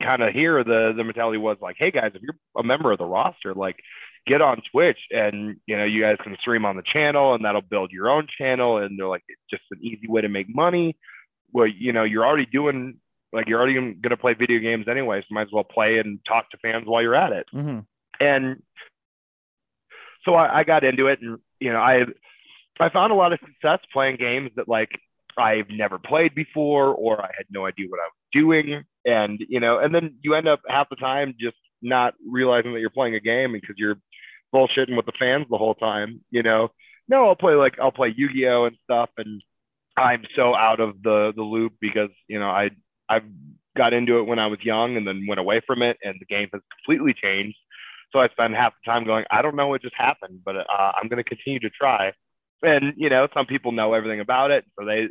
kind of here the the mentality was like, hey guys, if you're a member of the roster, like get on Twitch and you know you guys can stream on the channel and that'll build your own channel and they're like it's just an easy way to make money. Well, you know, you're already doing like you're already going to play video games anyway, so might as well play and talk to fans while you're at it. hmm And so I, I got into it and you know I I found a lot of success playing games that like I've never played before or I had no idea what I was doing. And, you know, and then you end up half the time just not realizing that you're playing a game because you're bullshitting with the fans the whole time, you know. No, I'll play like I'll play Yu-Gi-Oh and stuff and I'm so out of the the loop because, you know, I I've got into it when I was young and then went away from it and the game has completely changed. So I spend half the time going, I don't know what just happened, but uh, I'm going to continue to try. And you know, some people know everything about it, so they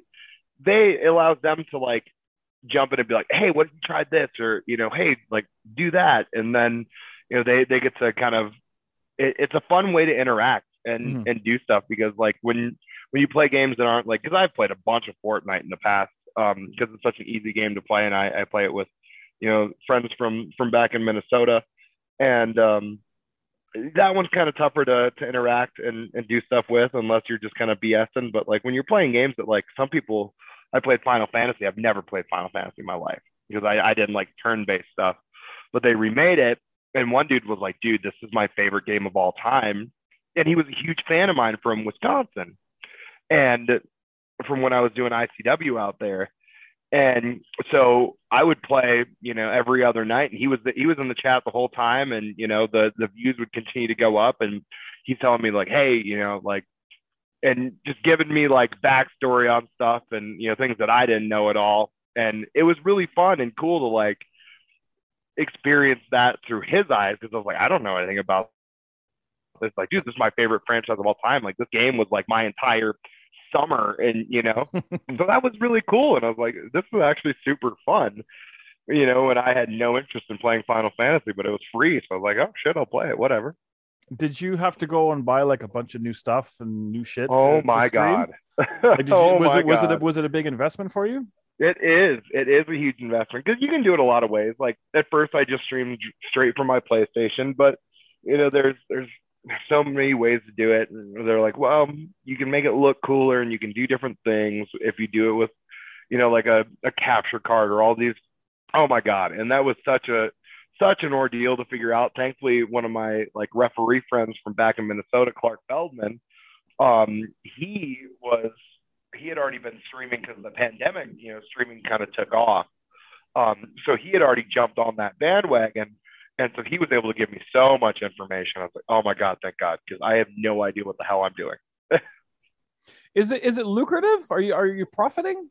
they it allows them to like jump in and be like, hey, what if you tried this? Or, you know, hey, like do that. And then, you know, they, they get to kind of, it, it's a fun way to interact and, mm-hmm. and do stuff because like when, when you play games that aren't like, cause I've played a bunch of Fortnite in the past, um, cause it's such an easy game to play. And I, I play it with, you know, friends from, from back in Minnesota. And, um, that one's kind of tougher to, to interact and, and do stuff with unless you're just kind of BSing. But like when you're playing games that like some people, I played Final Fantasy. I've never played Final Fantasy in my life because I, I didn't like turn based stuff. But they remade it, and one dude was like, dude, this is my favorite game of all time. And he was a huge fan of mine from Wisconsin. And from when I was doing ICW out there. And so I would play, you know, every other night, and he was the, he was in the chat the whole time, and you know the the views would continue to go up, and he's telling me like, hey, you know, like and just giving me like backstory on stuff and you know things that I didn't know at all. And it was really fun and cool to like experience that through his eyes because I was like, I don't know anything about this. Like, dude, this is my favorite franchise of all time. Like, this game was like my entire summer, and you know, so that was really cool. And I was like, this was actually super fun. You know, and I had no interest in playing Final Fantasy, but it was free, so I was like, oh shit, I'll play it, whatever did you have to go and buy like a bunch of new stuff and new shit? Oh to, my to god! like, you, oh was my it was god. it a, was it a big investment for you? It is. It is a huge investment because you can do it a lot of ways. Like at first, I just streamed straight from my PlayStation, but you know, there's there's so many ways to do it. And they're like, well, you can make it look cooler, and you can do different things if you do it with, you know, like a, a capture card or all these. Oh my god! And that was such a such an ordeal to figure out. Thankfully, one of my like referee friends from back in Minnesota, Clark Feldman, um, he was he had already been streaming because of the pandemic. You know, streaming kind of took off, um, so he had already jumped on that bandwagon, and so he was able to give me so much information. I was like, oh my god, thank God, because I have no idea what the hell I'm doing. is it is it lucrative? Are you are you profiting?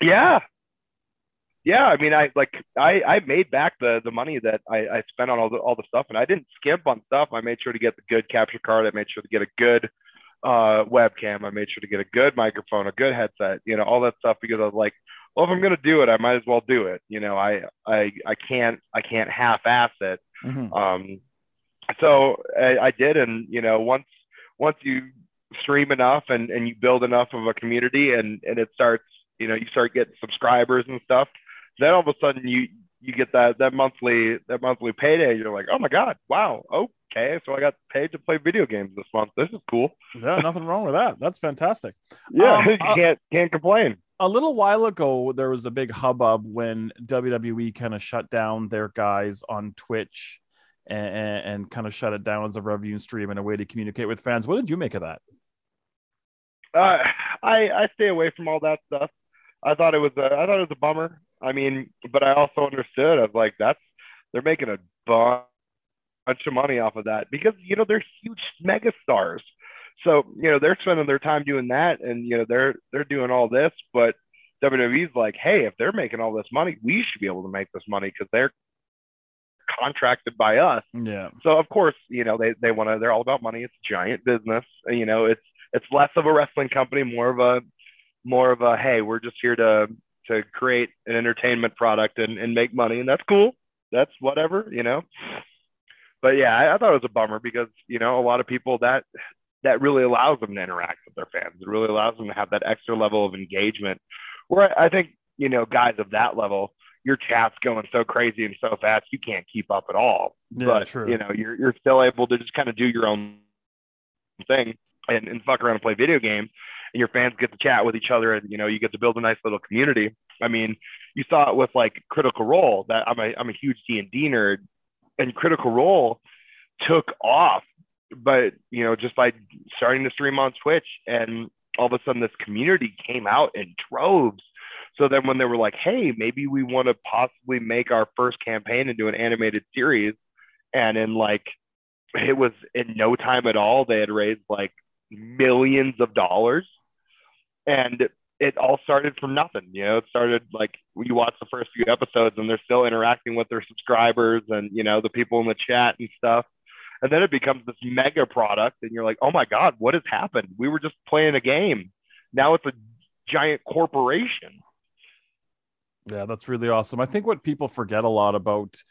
Yeah, yeah, I mean, I like I I made back the the money that I, I spent on all the all the stuff, and I didn't skimp on stuff. I made sure to get the good capture card. I made sure to get a good uh, webcam. I made sure to get a good microphone, a good headset, you know, all that stuff because I was like, well, if I'm gonna do it, I might as well do it. You know, I I I can't I can't half-ass it. Mm-hmm. Um, so I, I did, and you know, once once you stream enough and and you build enough of a community, and and it starts, you know, you start getting subscribers and stuff then all of a sudden you you get that that monthly that monthly payday. You're like, oh my god, wow, okay, so I got paid to play video games this month. This is cool. Yeah, nothing wrong with that. That's fantastic. Yeah, um, you can't can't complain. A little while ago, there was a big hubbub when WWE kind of shut down their guys on Twitch and, and kind of shut it down as a revenue stream and a way to communicate with fans. What did you make of that? Uh, I I stay away from all that stuff. I thought it was a, I thought it was a bummer. I mean, but I also understood. I was like, that's they're making a bunch of money off of that because you know they're huge mega stars. So you know they're spending their time doing that, and you know they're they're doing all this. But WWE's like, hey, if they're making all this money, we should be able to make this money because they're contracted by us. Yeah. So of course, you know they they want to. They're all about money. It's a giant business. You know, it's it's less of a wrestling company, more of a more of a hey, we're just here to to create an entertainment product and, and make money, and that's cool. That's whatever, you know. But yeah, I, I thought it was a bummer because you know a lot of people that that really allows them to interact with their fans. It really allows them to have that extra level of engagement. Where I think you know guys of that level, your chat's going so crazy and so fast you can't keep up at all. Yeah, but true. you know you're you're still able to just kind of do your own thing and, and fuck around and play video games and your fans get to chat with each other and you know you get to build a nice little community i mean you saw it with like critical role that i'm a i'm a huge d&d nerd and critical role took off but you know just by starting to stream on twitch and all of a sudden this community came out in droves. So then when they were like, hey, maybe we want to possibly make our first campaign into an animated series, and in like it was in no time at all, they had raised like millions of dollars. And it all started from nothing. You know, it started like you watch the first few episodes and they're still interacting with their subscribers and, you know, the people in the chat and stuff. And then it becomes this mega product and you're like, oh my God, what has happened? We were just playing a game. Now it's a giant corporation. Yeah, that's really awesome. I think what people forget a lot about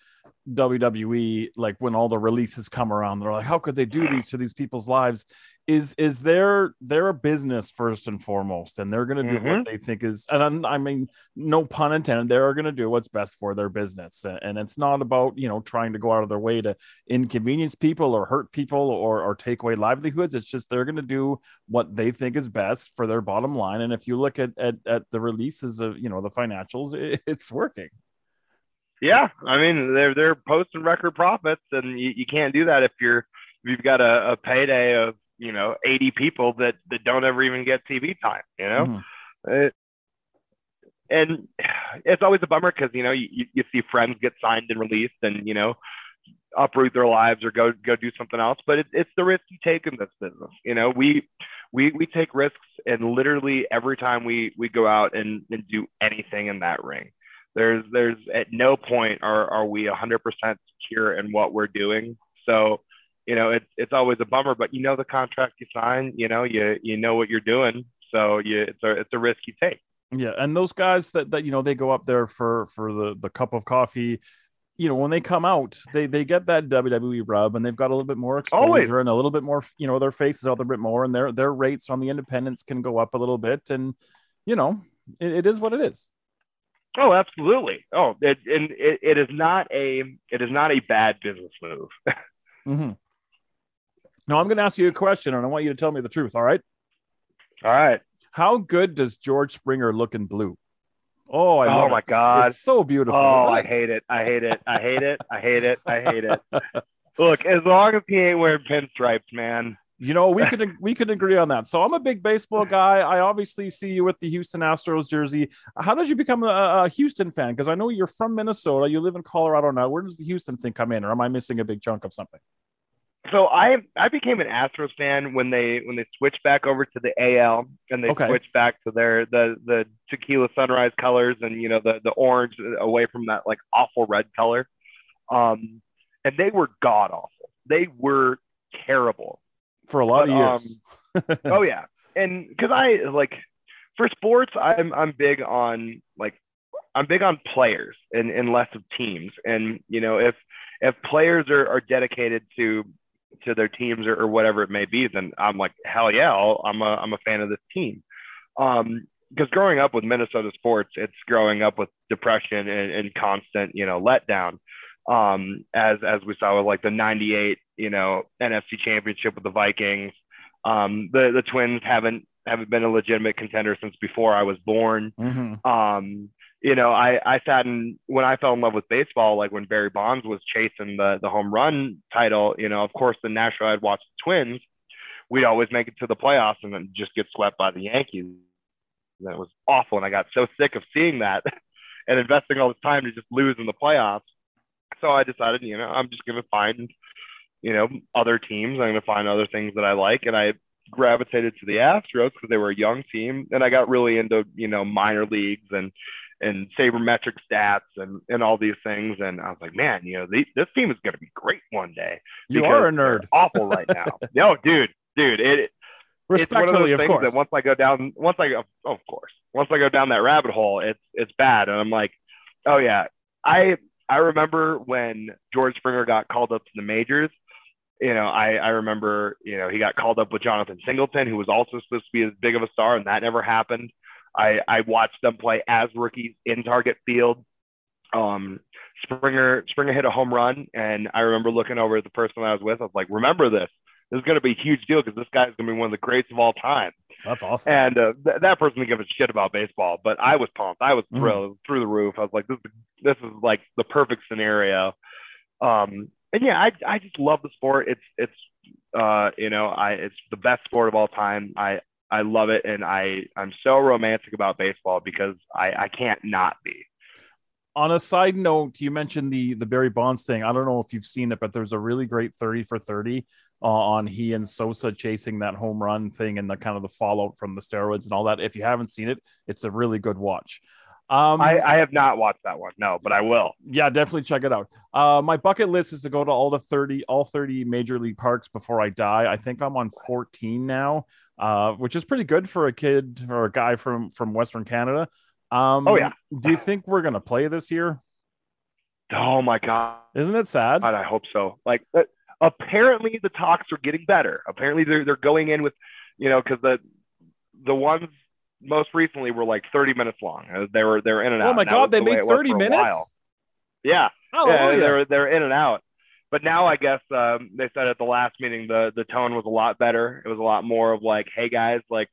WWE, like when all the releases come around, they're like, how could they do these to these people's lives? Is is they're they're a business first and foremost, and they're gonna do Mhm. what they think is, and I mean, no pun intended, they're gonna do what's best for their business, and, and it's not about you know trying to go out of their way to inconvenience people or hurt people or or take away livelihoods. It's just they're gonna do what they think is best for their bottom line. And if you look at at, at the releases of you know the financials, it, it's working. Yeah, I mean they're they're posting record profits, and you, you can't do that if you're if you've got a, a payday of you know 80 people that that don't ever even get TV time. You know, Mhm. It- and it's always a bummer because you know you, you- you see friends get signed and released, and you know uproot their lives or go go do something else. But it, it's the risk you take in this business. You know, we we we take risks, and literally every time we we go out and, and do anything in that ring, there's there's at no point are are we 100% secure in what we're doing. So you know it's it's always a bummer, but you know the contract you sign, you know you you know what you're doing, so you it's a it's a risk you take. Yeah, and those guys that that you know they go up there for for the the cup of coffee, you know, when they come out, they they get that WWE rub and they've got a little bit more exposure Always. and a little bit more, you know, their faces out a little bit more and their their rates on the independents can go up a little bit and you know, it, it is what it is. Oh, absolutely. Oh, it, and it, it is not a it is not a bad business move. Mm-hmm. Now I'm going to ask you a question and I want you to tell me the truth. All right, All right. how good does George Springer look in blue? Oh, I oh love my it. God. it's so beautiful. Oh, I hate it. I hate it. I hate it. I hate it. I hate it. Look, as long as he ain't wearing pinstripes, man. You know, we could we could agree on that. So I'm a big baseball guy. I obviously see you with the Houston Astros jersey. How did you become a, a Houston fan? Because I know you're from Minnesota. You live in Colorado now. Where does the Houston thing come in, or am I missing a big chunk of something? So I I became an Astros fan when they when they switched back over to the AL and they Okay. switched back to their the the tequila sunrise colors and you know the the orange away from that like awful red color. Um, and they were god awful. They were terrible. For a lot But, of years. oh yeah, and because I like for sports, I'm I'm big on like I'm big on players and, and less of teams. And you know, if if players are, are dedicated to to their teams or, or whatever it may be, then I'm like hell yeah, I'll, I'm a I'm a fan of this team. Um, because growing up with Minnesota sports, it's growing up with depression and, and constant, you know, letdown. Um, as as we saw with like the '98, you know, NFC Championship with the Vikings. Um, the the Twins haven't haven't been a legitimate contender since before I was born. Mhm. Um, you know, I I sat in when I fell in love with baseball, like when Barry Bonds was chasing the the home run title. You know, of course, the National I'd watch the Twins. We'd always make it to the playoffs and then just get swept by the Yankees. And that was awful, and I got so sick of seeing that and investing all this time to just lose in the playoffs. So I decided, you know, I'm just going to find, you know, other teams. I'm going to find other things that I like, and I gravitated to the Astros because they were a young team, and I got really into, you know, minor leagues and and sabermetric stats and and all these things. And I was like, man, you know, the, this team is going to be great one day. You are a nerd. Awful right now. no, dude, dude, it it's one of Respectfully, those of things course. that once I go down, once I go, oh, of course, once I go down that rabbit hole, it's it's bad, and I'm like, oh yeah, I I remember when George Springer got called up to the majors. You know, I I remember you know he got called up with Jonathan Singleton, who was also supposed to be as big of a star, and that never happened. I I watched them play as rookies in Target Field. Um, Springer Springer hit a home run, and I remember looking over at the person I was with. I was like, remember this. This is going to be a huge deal because this guy's going to be one of the greats of all time. That's awesome. And uh, th- that person didn't give a shit about baseball, but I was pumped. I was Mhm. thrilled through the roof. I was like, this, this is like the perfect scenario. Um, and yeah, I, I just love the sport. It's, it's, uh, you know, I, it's the best sport of all time. I I love it, and I I'm so romantic about baseball because I I can't not be. On a side note, you mentioned the the Barry Bonds thing. I don't know if you've seen it, but there's a really great thirty for thirty uh, on he and Sosa chasing that home run thing and the kind of the fallout from the steroids and all that. If you haven't seen it, it's a really good watch. Um, I, I have not watched that one, no, but I will. yeah, definitely check it out. Uh, my bucket list is to go to all the 30, all 30 major league parks before I die. I think I'm on 14 now, uh, which is pretty good for a kid or a guy from, from Western Canada. Um, Oh, yeah. Do you think we're going to play this year? Oh my god, Isn't it sad? I hope so. Like uh, apparently the talks are getting better. Apparently they're they're going in with, you know, because the the ones most recently were like 30 minutes long. Uh, They were they were in and out. Oh my God, they the made 30 minutes? Yeah, yeah, they're they're in and out. But now I guess um, they said at the last meeting the the tone was a lot better. It was a lot more of like, hey guys, like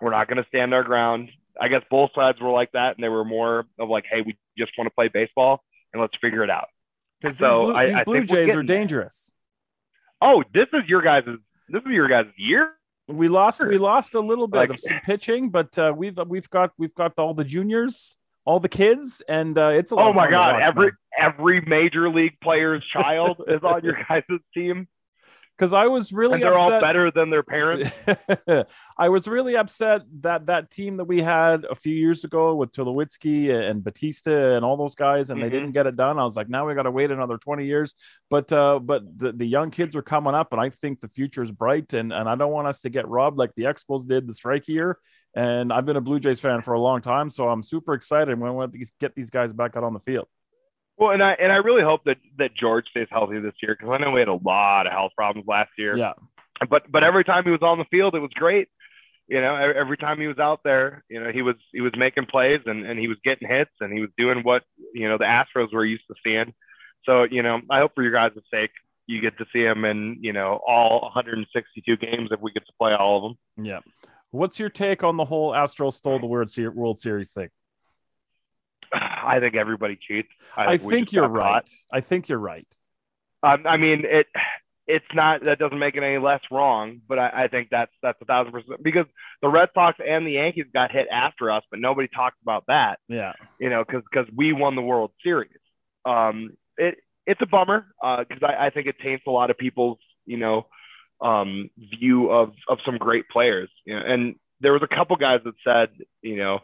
we're not going to stand our ground. I guess both sides were like that, and they were more of like, hey, we just want to play baseball and let's figure it out. Because so these Blue, I- these Blue think Jays are getting there. dangerous. Oh, this is your guys' this is your guys' year. We lost. We lost a little bit Like- of some pitching, but uh, we've we've got we've got all the juniors, all the kids, and uh, it's a Oh of my God! watch, every man. every major league player's child is on your guys' team, because I was really and they're all better than their parents. I was really upset that that team that we had a few years ago with Tulowitzki and Bautista and all those guys, and they Mhm. didn't get it done. I was like, now we got to wait another twenty years. But uh, but the, the young kids are coming up, and I think the future is bright. And and I don't want us to get robbed like the Expos did the strike year. And I've been a Blue Jays fan for a long time, so I'm super excited when we get these guys back out on the field. Well, and I and I really hope that that George stays healthy this year because I know we had a lot of health problems last year. Yeah. But but every time he was on the field, it was great. You know, every time he was out there, you know, he was he was making plays and and he was getting hits and he was doing what you know the Astros were used to seeing. So you know, I hope for your guys' sake you get to see him in you know all 162 games if we get to play all of them. Yeah. What's your take on the whole Astros stole the World Series thing? I think everybody cheats. I we think you're got caught. right. I think you're right. Um, I mean, it it's not that doesn't make it any less wrong, but I, I think that's that's a thousand percent because the Red Sox and the Yankees got hit after us, but nobody talked about that, Yeah. you know, because because we won the World Series. Um, it it's a bummer because I, I think it taints a lot of people's you know um, view of of some great players. You know, and there was a couple guys that said, you know,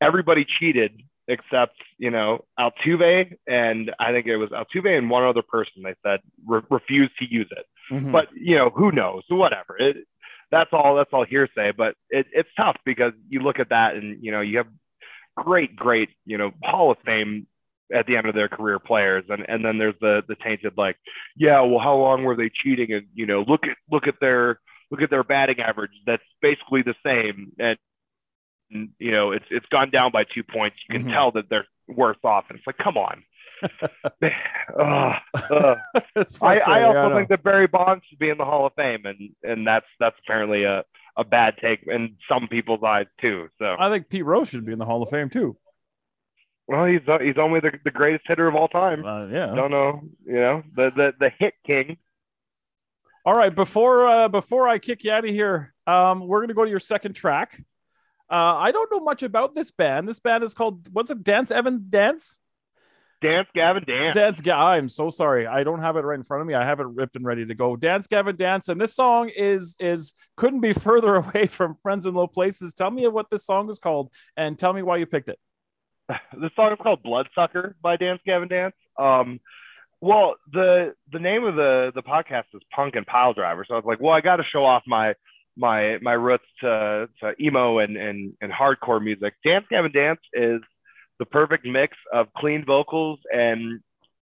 everybody cheated except you know Altuve and I think it was Altuve and one other person. They said re- refused to use it, Mhm. but you know who knows? Whatever. It, that's all. That's all hearsay. But it, it's tough because you look at that and you know you have great, great, you know Hall of Fame at the end of their career players and and then there's the the tainted like yeah well how long were they cheating and you know look at look at their look at their batting average that's basically the same and, you know it's it's gone down by two points you can Mhm. tell that they're worse off and it's like come on. I. I also know. think that Barry Bonds should be in the Hall of Fame and and that's that's apparently a a bad take in some people's eyes too so I think Pete Rose should be in the Hall of Fame too. well he's he's only the, the greatest hitter of all time Uh, yeah. don't know you know the the, the hit king All right. Before uh, before I kick you out of here, um, we're gonna go to your second track. Uh, I don't know much about this band. This band is called what's it? Dance Evan Dance. Dance, Gavin, dance. Dance. Ga- I'm so sorry. I don't have it right in front of me. I have it ripped and ready to go. Dance, Gavin, dance. And this song is is couldn't be further away from Friends in Low Places. Tell me what this song is called, and tell me why you picked it. The song is called Bloodsucker by Dance, Gavin, Dance. Um, well, the the name of the the podcast is Punk and Pile Driver, so I was like, well, I got to show off my my my roots to, to emo and, and and hardcore music. Dance, Gavin, Dance is the perfect mix of clean vocals and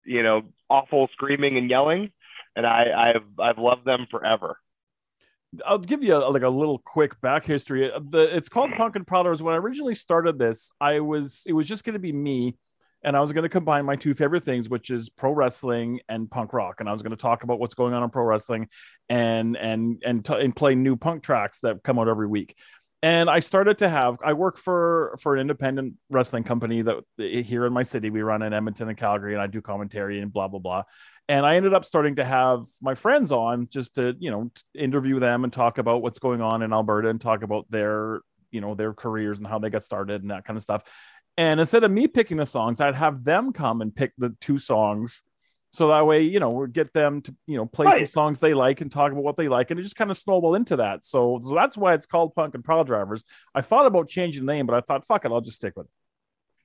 you know awful screaming and yelling, and I I've I've loved them forever. I'll give you a, like a little quick back history. The it's called Punk and Prowlers. When I originally started this, I was it was just going to be me, and I was going to combine my two favorite things, which is pro wrestling and punk rock. And I was going to talk about what's going on in pro wrestling, and and and t- and play new punk tracks that come out every week. and I started to have. I work for for an independent wrestling company that here in my city we run in Edmonton and Calgary, and I do commentary and blah blah blah. And I ended up starting to have my friends on just to you know interview them and talk about what's going on in Alberta and talk about their you know their careers and how they got started and that kind of stuff. And instead of me picking the songs, I'd have them come and pick the two songs. So that way you know we get them to you know play right. some songs they like and talk about what they like. And it just kind of snowball into that. So, so that's why it's called punk and pile drivers. I thought about changing the name but i thought fuck it i'll just stick with it.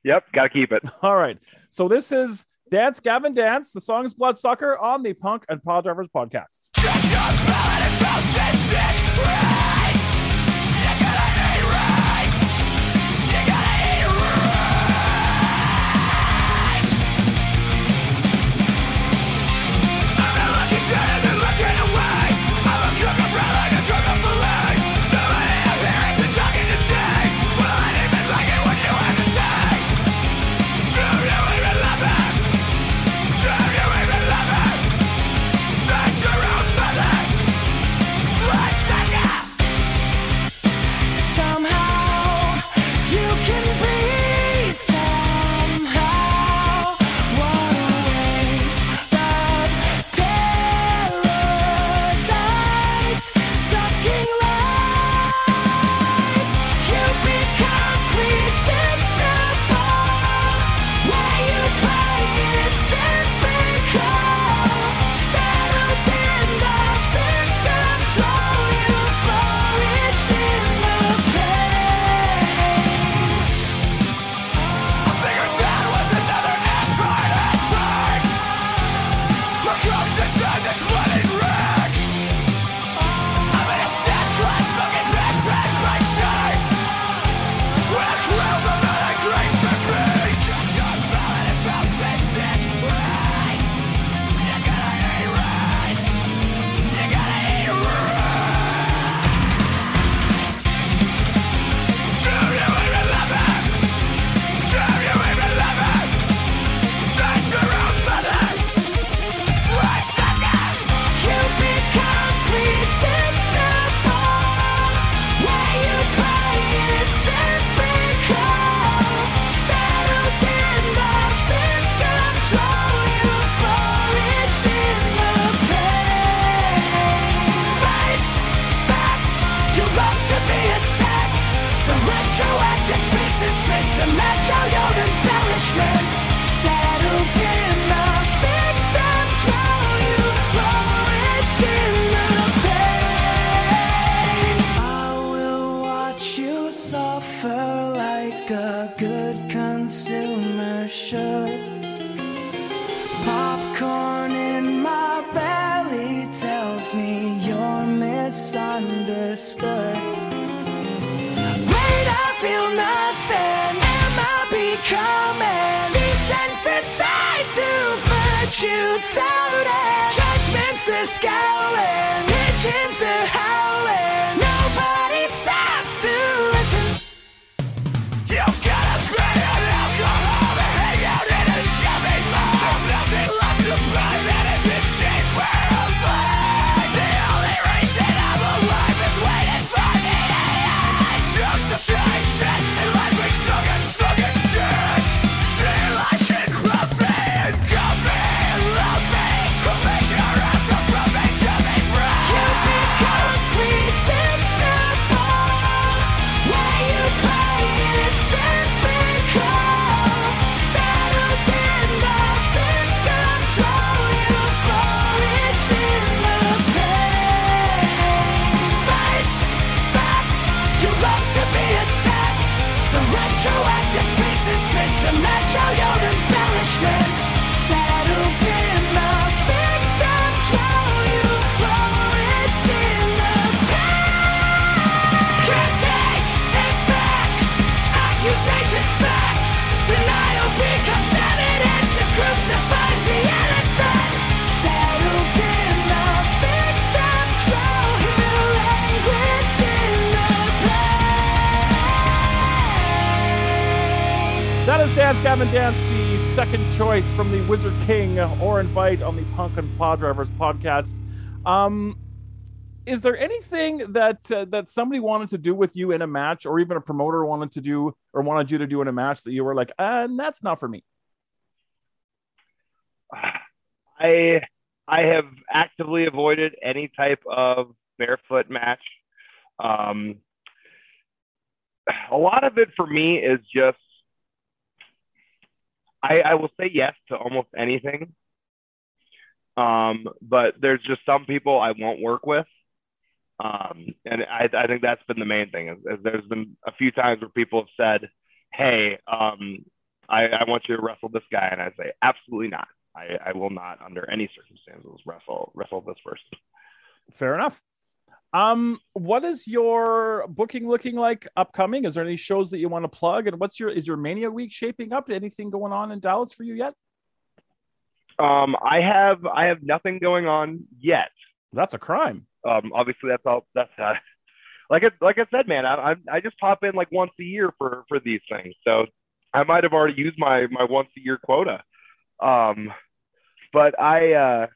Yep gotta keep it. All right. So this is dance gavin dance the song is bloodsucker on the punk and pile drivers podcast Dance Gavin Dance, the second choice from the Wizard King Orin Veidt on the Punk and Pile Drivers podcast. Um, is there anything that uh, that somebody wanted to do with you in a match, or even a promoter wanted to do or wanted you to do in a match that you were like, uh, that's not for me? I I have actively avoided any type of barefoot match. Um, a lot of it for me is just I, I will say yes to almost anything. Um, but there's just some people I won't work with. Um, and I, I think that's been the main thing is, is there's been a few times where people have said, Hey, um, I, I want you to wrestle this guy. And I say, absolutely not. I, I will not under any circumstances wrestle, wrestle this person. Fair enough. Um, what is your booking looking like upcoming? Is there any shows that you want to plug? And what's your is your Mania week shaping up? Anything going on in Dallas for you yet? Um, I have I have nothing going on yet. That's a crime. Um, obviously that's all that's uh, like I, like I said, man. I, I I just pop in like once a year for for these things, so I might have already used my my once a year quota. Um, but I uh,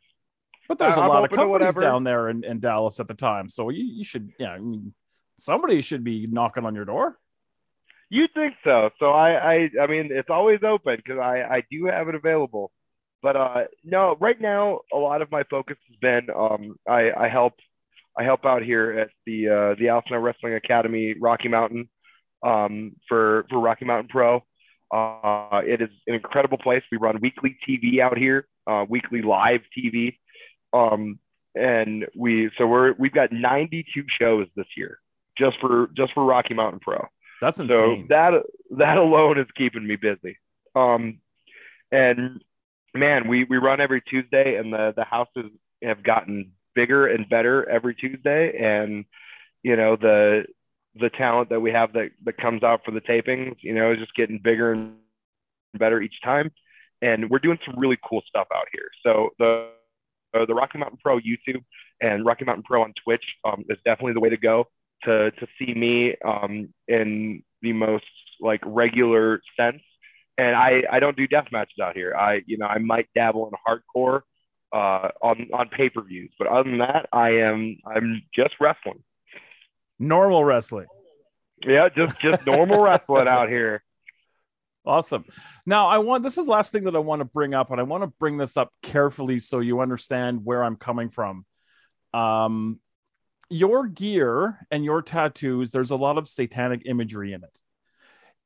but there's a I'm lot of companies down there in, in Dallas at the time, so you, you should yeah. I mean, somebody should be knocking on your door. You think so? So I, I, I mean, it's always open because I, I do have it available. But uh, no, right now a lot of my focus has been um, I, I help, I help out here at the uh, the Al Snow Wrestling Academy, Rocky Mountain, um, for for Rocky Mountain Pro. Uh, it is an incredible place. We run weekly TV out here, uh, weekly live TV, um, and we so we're we've got 92 shows this year just for just for Rocky Mountain Pro. That's So that that alone is keeping me busy. Um, and man, we we run every Tuesday, and the the houses have gotten bigger and better every Tuesday, and you know the the talent that we have that that comes out for the tapings, you know, is just getting bigger and better each time. And we're doing some really cool stuff out here. So the uh, the Rocky Mountain Pro YouTube and Rocky Mountain Pro on Twitch um, is definitely the way to go to to see me um, in the most like regular sense. And I I don't do death matches out here. I you know I might dabble in hardcore uh, on on pay per views, but other than that, I am I'm just wrestling. Normal wrestling. Yeah, just just normal wrestling out here. Awesome. Now, I want this is the last thing that I want to bring up, and I want to bring this up carefully so you understand where I'm coming from. Um, your gear and your tattoos, there's a lot of satanic imagery in it.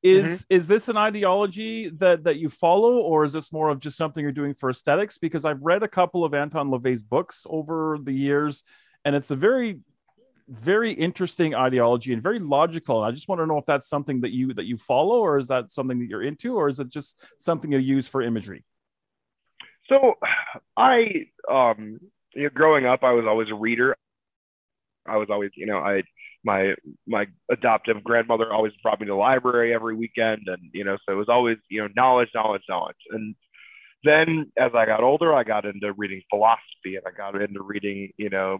Is is this an ideology that that you follow, or is this more of just something you're doing for aesthetics? Because I've read a couple of Anton LaVey's books over the years, and it's a very very interesting ideology and very logical. And I just want to know if that's something that you that you follow, or is that something that you're into, or is it just something you use for imagery? So I um you know, growing up I was always a reader. I was always, you know, I my my adoptive grandmother always brought me to the library every weekend and you know, so it was always, you know, knowledge, knowledge, knowledge. And then as I got older, I got into reading philosophy and I got into reading, you know,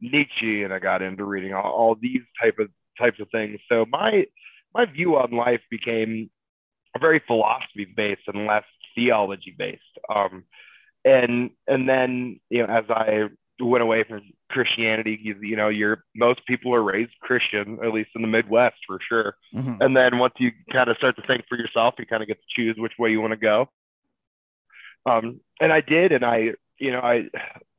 Nietzsche and I got into reading all, all these type of types of things. So my my view on life became very philosophy based and less theology based. Um, and and then you know as I went away from Christianity, you, you know, you're most people are raised Christian, at least in the Midwest for sure. Mhm. And then once you kind of start to think for yourself, you kind of get to choose which way you want to go. Um, and I did, and I, you know, I,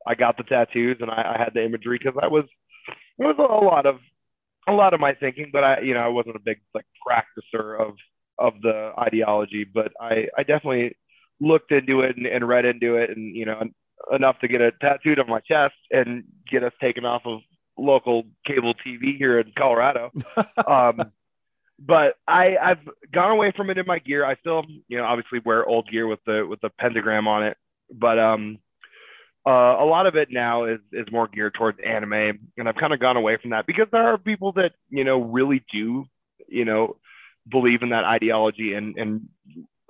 I got the tattoos, and I, I had the imagery because I was, it was a lot of, a lot of my thinking, but I, you know, I wasn't a big like practicer of, of the ideology, but I, I definitely looked into it and, and read into it, and you know, enough to get it tattooed on my chest and get us taken off of local cable TV here in Colorado. um, but I, I've gone away from it in my gear. I still, you know, obviously wear old gear with the with the pentagram on it, but um, uh, a lot of it now is is more geared towards anime, and I've kind of gone away from that because there are people that you know really do, you know, believe in that ideology and and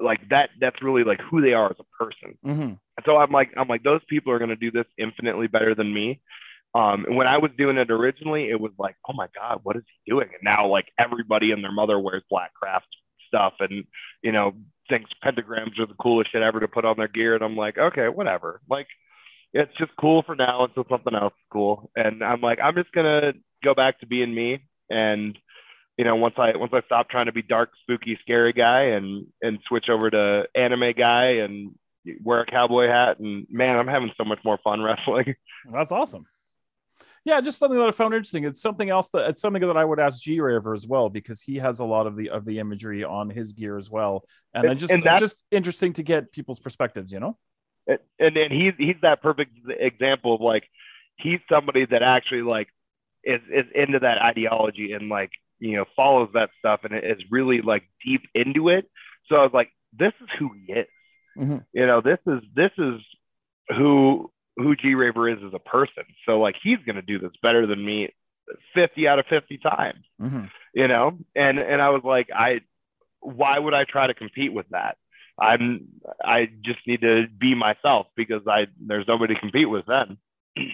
like that. That's really like who they are as a person Mhm. so I'm like, I'm like, those people are going to do this infinitely better than me. Um, and when I was doing it originally, it was like, oh my God, what is he doing? And now like everybody and their mother wears black craft stuff and, you know, thinks pentagrams are the coolest shit ever to put on their gear. And I'm like, okay, whatever. Like, it's just cool for now until something else is cool. And I'm like, I'm just gonna go back to being me. And you know, once I once I stop trying to be dark, spooky, scary guy and and switch over to anime guy and wear a cowboy hat and man, I'm having so much more fun wrestling. That's awesome. Yeah, just something that I found interesting. It's something else that it's something that I would ask G Raver as well because he has a lot of the of the imagery on his gear as well, and, and just and just interesting to get people's perspectives. You know, and then he's he's that perfect example of like he's somebody that actually like is is into that ideology and like you know follows that stuff and is really like deep into it. So I was like, this is who he is. Mm-hmm. You know, this is this is who who G Raver is as a person. So like he's gonna do this better than me 50 out of 50 times. Mm-hmm. You know? And and I was like, I why would I try to compete with that? I'm I just need to be myself because I there's nobody to compete with then.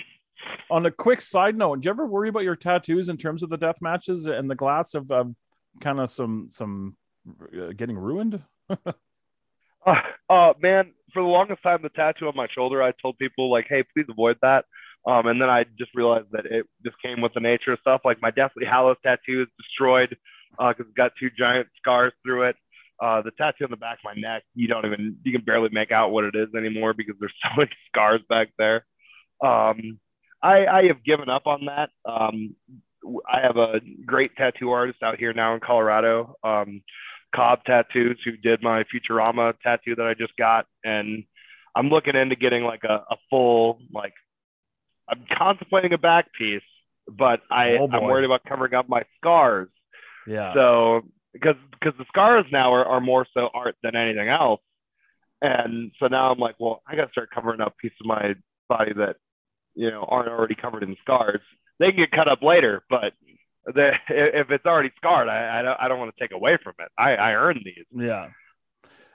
On a quick side note, do you ever worry about your tattoos in terms of the death matches and the glass of, of kind of some some uh, getting ruined? uh, uh, man, for the longest time, the tattoo on my shoulder, I told people like, "Hey, please avoid that." Um, and then I just realized that it just came with the nature of stuff. Like my Deathly Hallows tattoo is destroyed because uh, it's got two giant scars through it. Uh, the tattoo on the back of my neck, you don't even, you can barely make out what it is anymore because there's so many scars back there. Um, I, I have given up on that. Um, I have a great tattoo artist out here now in Colorado. Um, Cobb Tattoos, who did my Futurama tattoo that I just got, and I'm looking into getting like a, a full like. I'm contemplating a back piece, but I oh I'm worried about covering up my scars. Yeah. So because because the scars now are, are more so art than anything else, and so now I'm like, well, I got to start covering up pieces of my body that you know aren't already covered in scars. They can get cut up later, but the, if it's already scarred, I, I don't, I don't want to take away from it. I, I earned these. Yeah.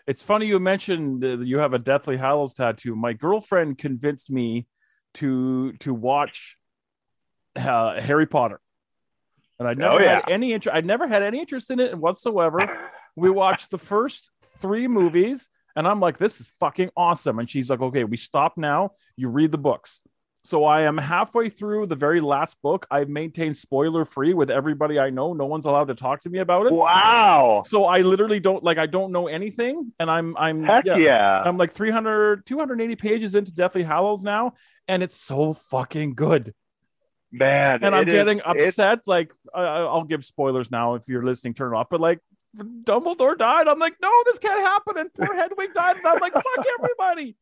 It's funny you mentioned you have a Deathly Hallows tattoo. My girlfriend convinced me to to watch uh, Harry Potter, and I never oh, yeah. had any interest. I never had any interest in it whatsoever. We watched the first three movies, and I'm like, "This is fucking awesome." And she's like, "Okay, we stop now. You read the books." So I am halfway through the very last book. I've maintained spoiler free with everybody I know. No one's allowed to talk to me about it. Wow. So I literally don't like I don't know anything and I'm I'm Heck yeah, yeah. I'm like 300 280 pages into Deathly Hallows now and it's so fucking good. Man, and I'm getting is, upset like I'll give spoilers now if you're listening turn it off but like Dumbledore died. I'm like, no, this can't happen. And poor Hedwig died. And I'm like, fuck everybody.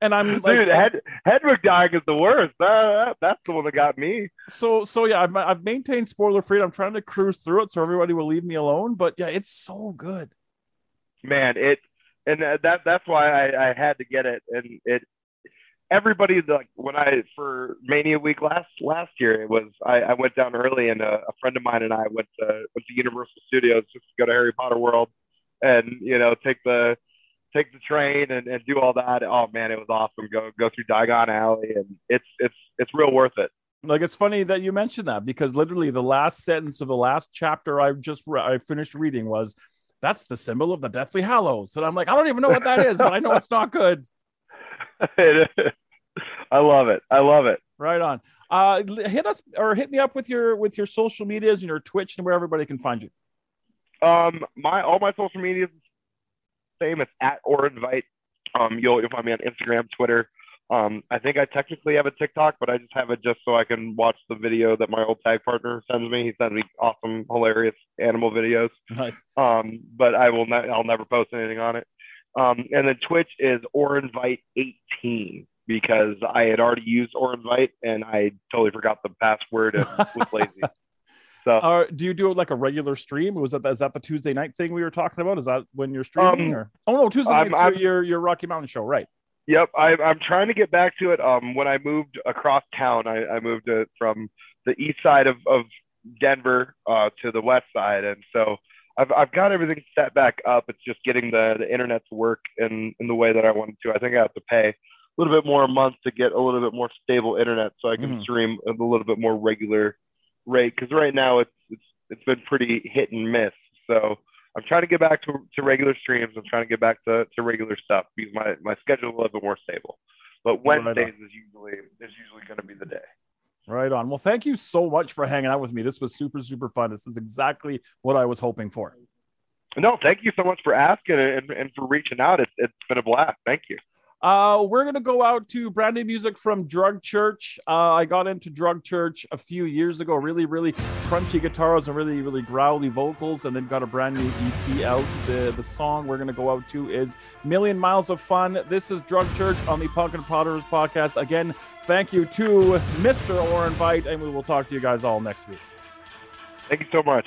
And I'm like, dude, Hed, Hedwig dying is the worst. that, that's the one that got me. So, so yeah, I've, I've maintained spoiler free. I'm trying to cruise through it so everybody will leave me alone. But yeah, it's so good. Man, it and uh, that that's why I, I had to get it. And it everybody like when I for Mania Week last last year, it was I, I went down early and a, a friend of mine and I went to went to Universal Studios just to go to Harry Potter World and you know take the take the train and, and do all that. Oh man, it was awesome. Go go through Diagon Alley, and it's it's it's real worth it. Like it's funny that you mentioned that because literally the last sentence of the last chapter I just re- I finished reading was, "That's the symbol of the Deathly Hallows," and I'm like, I don't even know what that is, but I know it's not good. I love it. I love it. Right on. Uh, hit us or hit me up with your with your social medias and your Twitch and where everybody can find you. Um, my all my social medias same. It's at OrinVeidt. Um, you'll you'll find me on Instagram, Twitter. Um, I think I technically have a TikTok, but I just have it just so I can watch the video that my old tag partner sends me. He sends me awesome, hilarious animal videos. Nice. Um, but I will not. I'll never post anything on it. Um, and then Twitch is OrinVeidt 18 because I had already used OrinVeidt and I totally forgot the password and was lazy. So, uh, do you do it like a regular stream? Was that is that the Tuesday night thing we were talking about? Is that when you're streaming? Um, or oh no, Tuesday night your your Rocky Mountain show, right? Yep, I, I'm trying to get back to it. Um, when I moved across town, I, I moved from the east side of, of Denver uh, to the west side, and so I've I've got everything set back up. It's just getting the, the internet to work in in the way that I wanted to. I think I have to pay a little bit more a month to get a little bit more stable internet, so I can mm. stream at a little bit more regular rate because right now it's it's it's been pretty hit and miss. So I'm trying to get back to, to regular streams. I'm trying to get back to, to regular stuff because my, my schedule is a little bit more stable. but Wednesdays is usually is usually going to be the day. Right on. Well, thank you so much for hanging out with me. This was super super fun. This is exactly what I was hoping for. No, thank you so much for asking and, and for reaching out. It's, it's been a blast. Thank you. Uh, we're gonna go out to brand new music from Drug Church. Uh, I got into Drug Church a few years ago. Really, really crunchy guitars and really, really growly vocals, and then got a brand new EP out. The the song we're gonna go out to is "Million Miles of Fun." This is Drug Church on the Punk and Piledrivers podcast. Again, thank you to Mr. Orin Veidt, and we will talk to you guys all next week. Thank you so much.